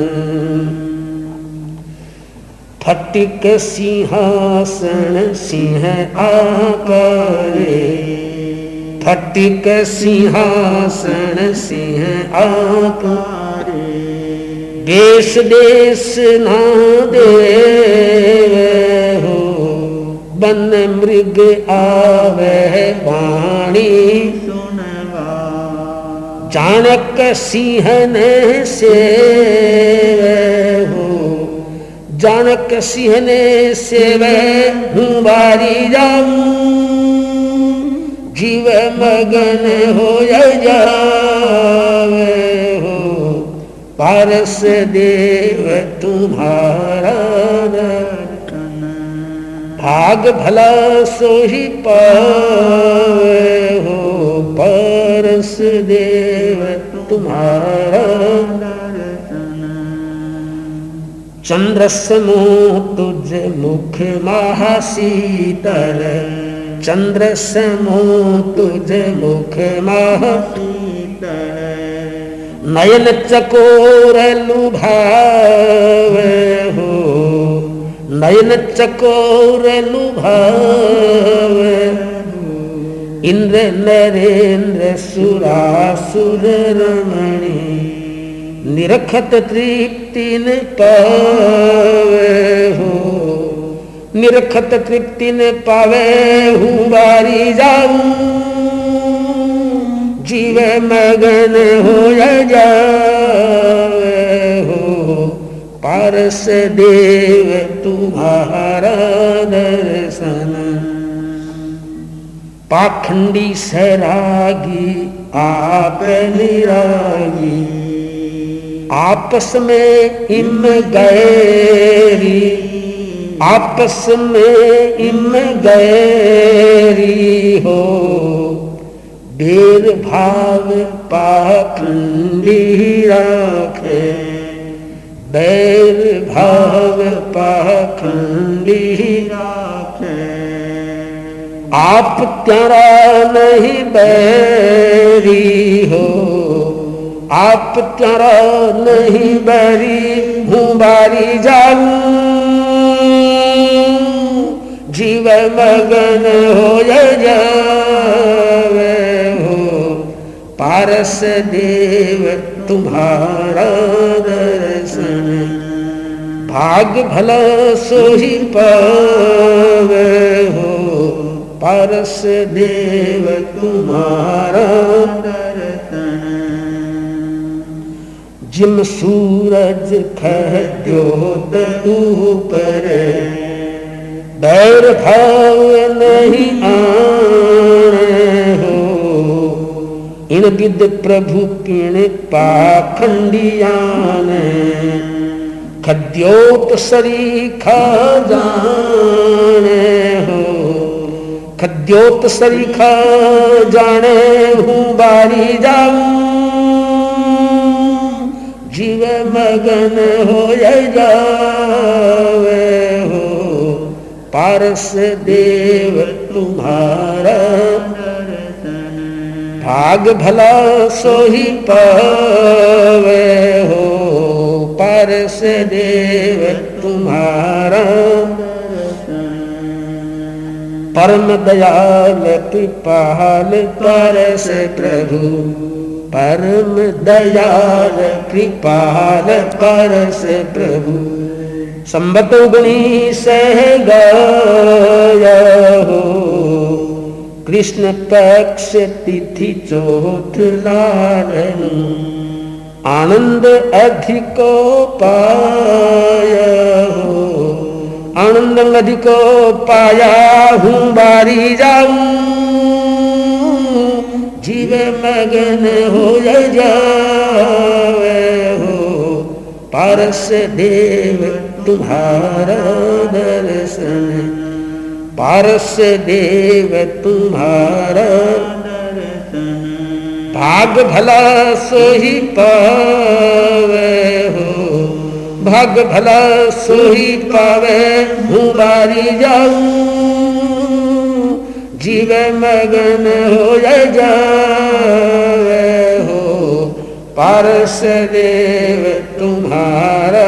फटिक सिंहासन सिंह आकारे। फटिक सिंहासन सिंह आकारे। देश देश ना देवे हो बन मृग आवे वाणी। सुनवा। जानक सिंहन से हो जानक सिंहन सेवे, हूँ बारी जाऊँ। जीव मगन हो जावे हो, पारस देव तुम्हारा भाग भला सोही पावे हो, पारस देव तुम्हारा चंद्र समूह तुझ मुख महाशीतल चंद्र समूह तुझ मुख महाशीतल नयन चकोर लुभावे हो नयन चकोर लुभावे इंद्र नरेंद्र सुरासुर रमणी निरखत तृप्ति न पावे हो। निरखत तृप्ति न पावे हूँ, बारी जाऊँ। जीव मगन हो जावे हो, पारस देव तुम्हारा दर्शन। पाखंडी सरागी आप निरागी। आपस में इम गैरी। आपस में इम गैरी हो। बेर भाव पाखंडी राखे बैर भाव पाखंडी राखे आप त्यारा नहीं बैरी हो। आप त्यारा नहीं बैरी हूँ बारी जाऊँ जीव मगन हो जावे हो। पारस देव तुम्हारा दर्शन। भाग भला सोही पावे हो। पारस देव तुम्हारा दर्शन। जिम सूरज खद्योत ऊपर बैर भाव नहीं आने हो। इन गिद प्रभु किण पाखंडियान, खद्योत सरी खा जाने हो। खद्योत सरी खा जाने हूँ बारी जाऊँ जीव मगन हो जावे हो। पारस देव तुम्हारा भाग भला सोही पावे हो। पारस देव तुम्हारा परम दयाल कृपाल परस प्रभु। परम दयाल कृपाल परस प्रभु। संबत गुणी सह हो कृष्ण पक्ष तिथि चोट लालन आनंद अधिको पाय आनंद अधिको पाया हूँ बारी जाऊँ। जीव मगन हो जावे हो। पारस देव तुम्हारा दर्शन। पारस देव तुम्हारा भाग भला सोही पावे हो। भाग भला सोही पावे। हूँ बारी जाऊँ जीव मगन हो जावे हो। पारस देव तुम्हारा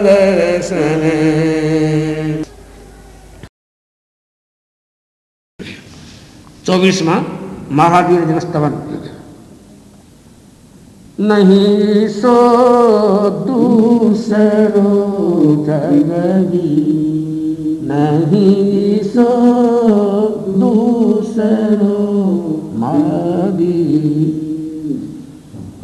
दर्शन। चौबीसवा, महावीर दिवस्तवन नहीं सो दूसरो जगवी नहीं सो दूसरो मादी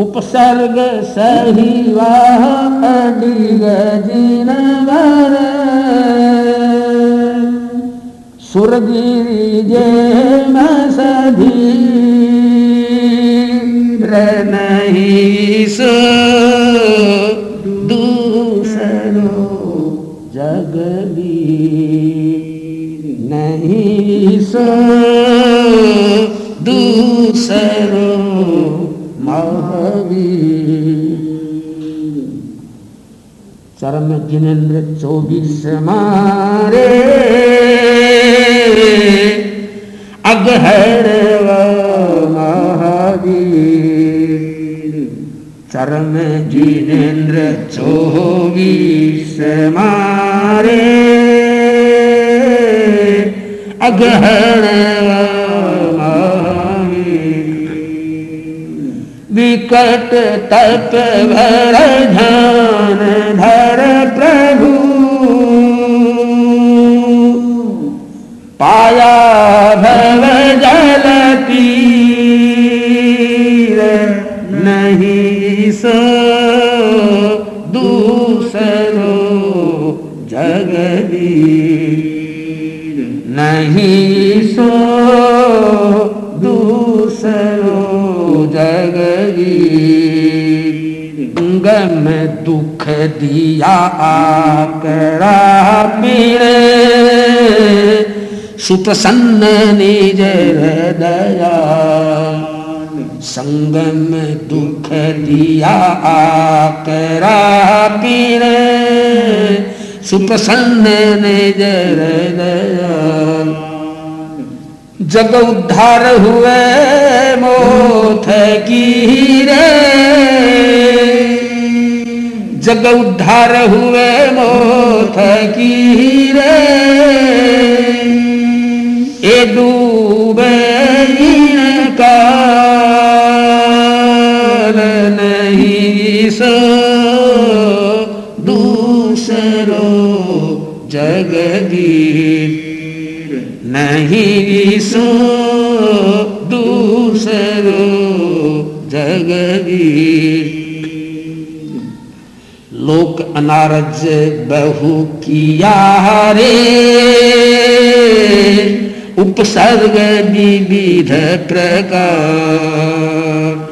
उपसर्ग सही वाह अडिग जिनवर सुरगिरी जे मसधी नहीं सो दूसरो। दूसरो महावीर। चरम जिनेन्द्र चौबीस मारे अगहर महावीर। चरम जिनेन्द्र चौबीस मारे। अगहण विकट तप भर ध्यान धर प्रभु नहीं सो दूसरो जगगी गम दुख दिया आकरा पीड़े। सुप्रसन्न निज दया संगम दुख दिया आकरा पीड़े। सुप्रसन्न निज जग उद्धार हुए मोथ की रे। जग उद्धार हुए मोथ की रे। ए डूबे का नहीं सो। दूसरो जगदीर नहीं सो दूसरो जगदीर। लोक अनारज बहु किया रे उपसर्ग विविध प्रकार।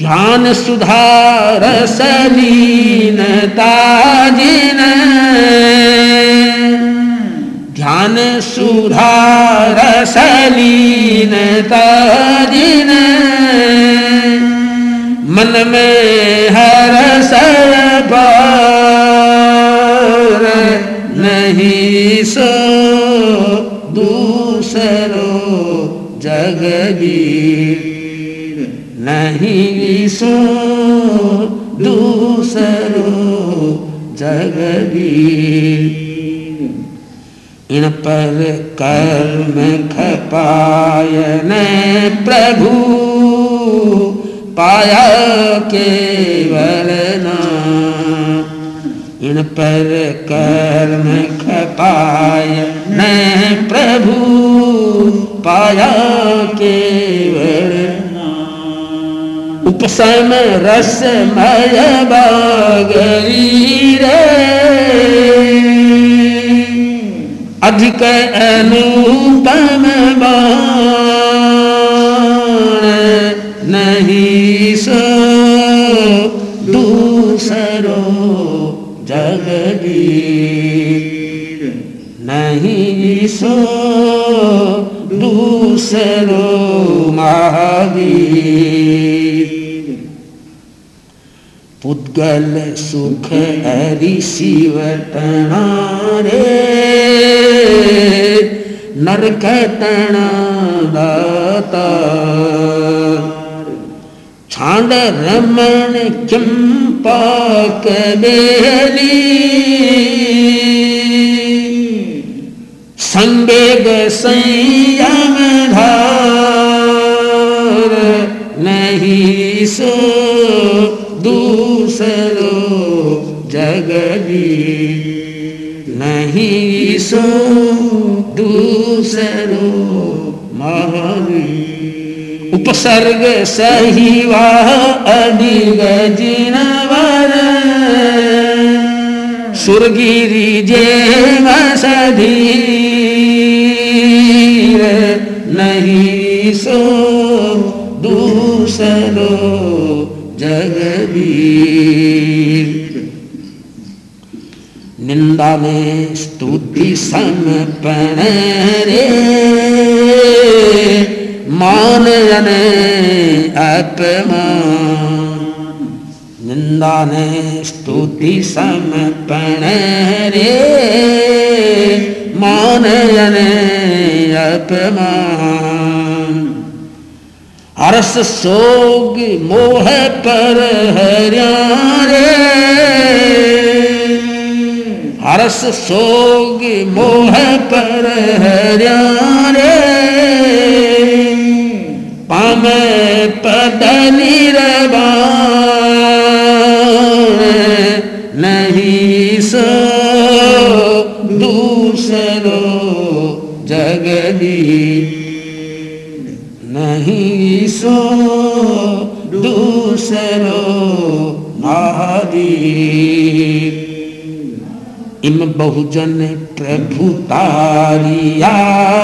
ध्यान सुधार सलीनता जिन। ध्यान सुधार सलीनता जिन। मन में हर पर नहीं सो दूसरो जगवीर नहीं। दूसरो जगवीर इन पर कर्म खपायन प्रभु, पाया केवल इन पर कर्म खपाय न प्रभु, पाया केवल उपसम रसमय बागरी रे। अधिक अनुपम नहीं सो दूसरो जगदीर। नहीं सो दूसरो महावीर। पुद्गल सुख हरि शिव रे नरक टणा दाता। छांड रमण किम पाक बेली संयम धार, नहीं सो जगदीर नहीं सो दूसरो महावीर। उपसर्ग सही वाह अडिग जिनवर सुरगिरी जे सधीर नहीं सो दूसरो जगवीर निंदा में स्तुति समपण रे। मान जने अपमान। निंदा ने स्तुति समपण रे। मान जने अपमान। हर्ष सोग मोह पर हरिया रे। हर्ष सोग मोह पर हरिया रे। पाम पद निर्बाण नहीं सो दूसरो जगदी नहीं सो दूसरो इम बहुजन प्रभु तारिया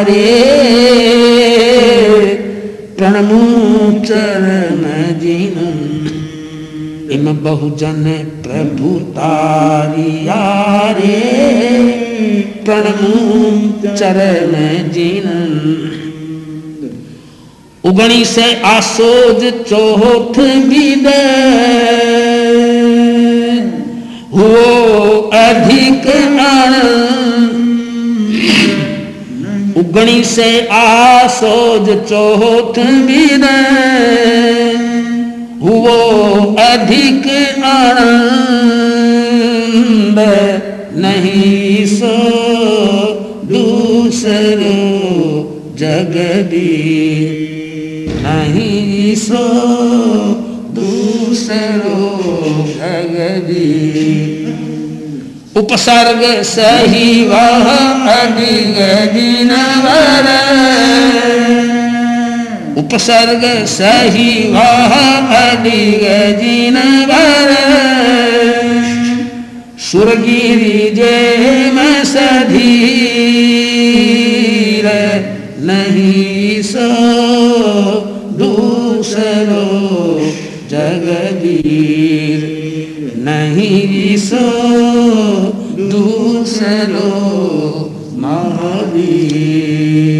रे प्रणमु चरण जिन इम बहुजन प्रभु तारिया रे प्रणमु चरण जिन उगणी से आसोज चौथ विद हो अधिक उगणी से आसोज चौथ विद हुओ अधिक आनंद नहीं सो दूसरो जगदी नहीं सो दूसरो जगदी उपसर्ग सही वह दिनवर उपसर्ग सही वह अधिक दिनवर सुरगिरी जे में सधीर, नहीं सो दूसरो। जगदीर नहीं सो दूसरो महावीर।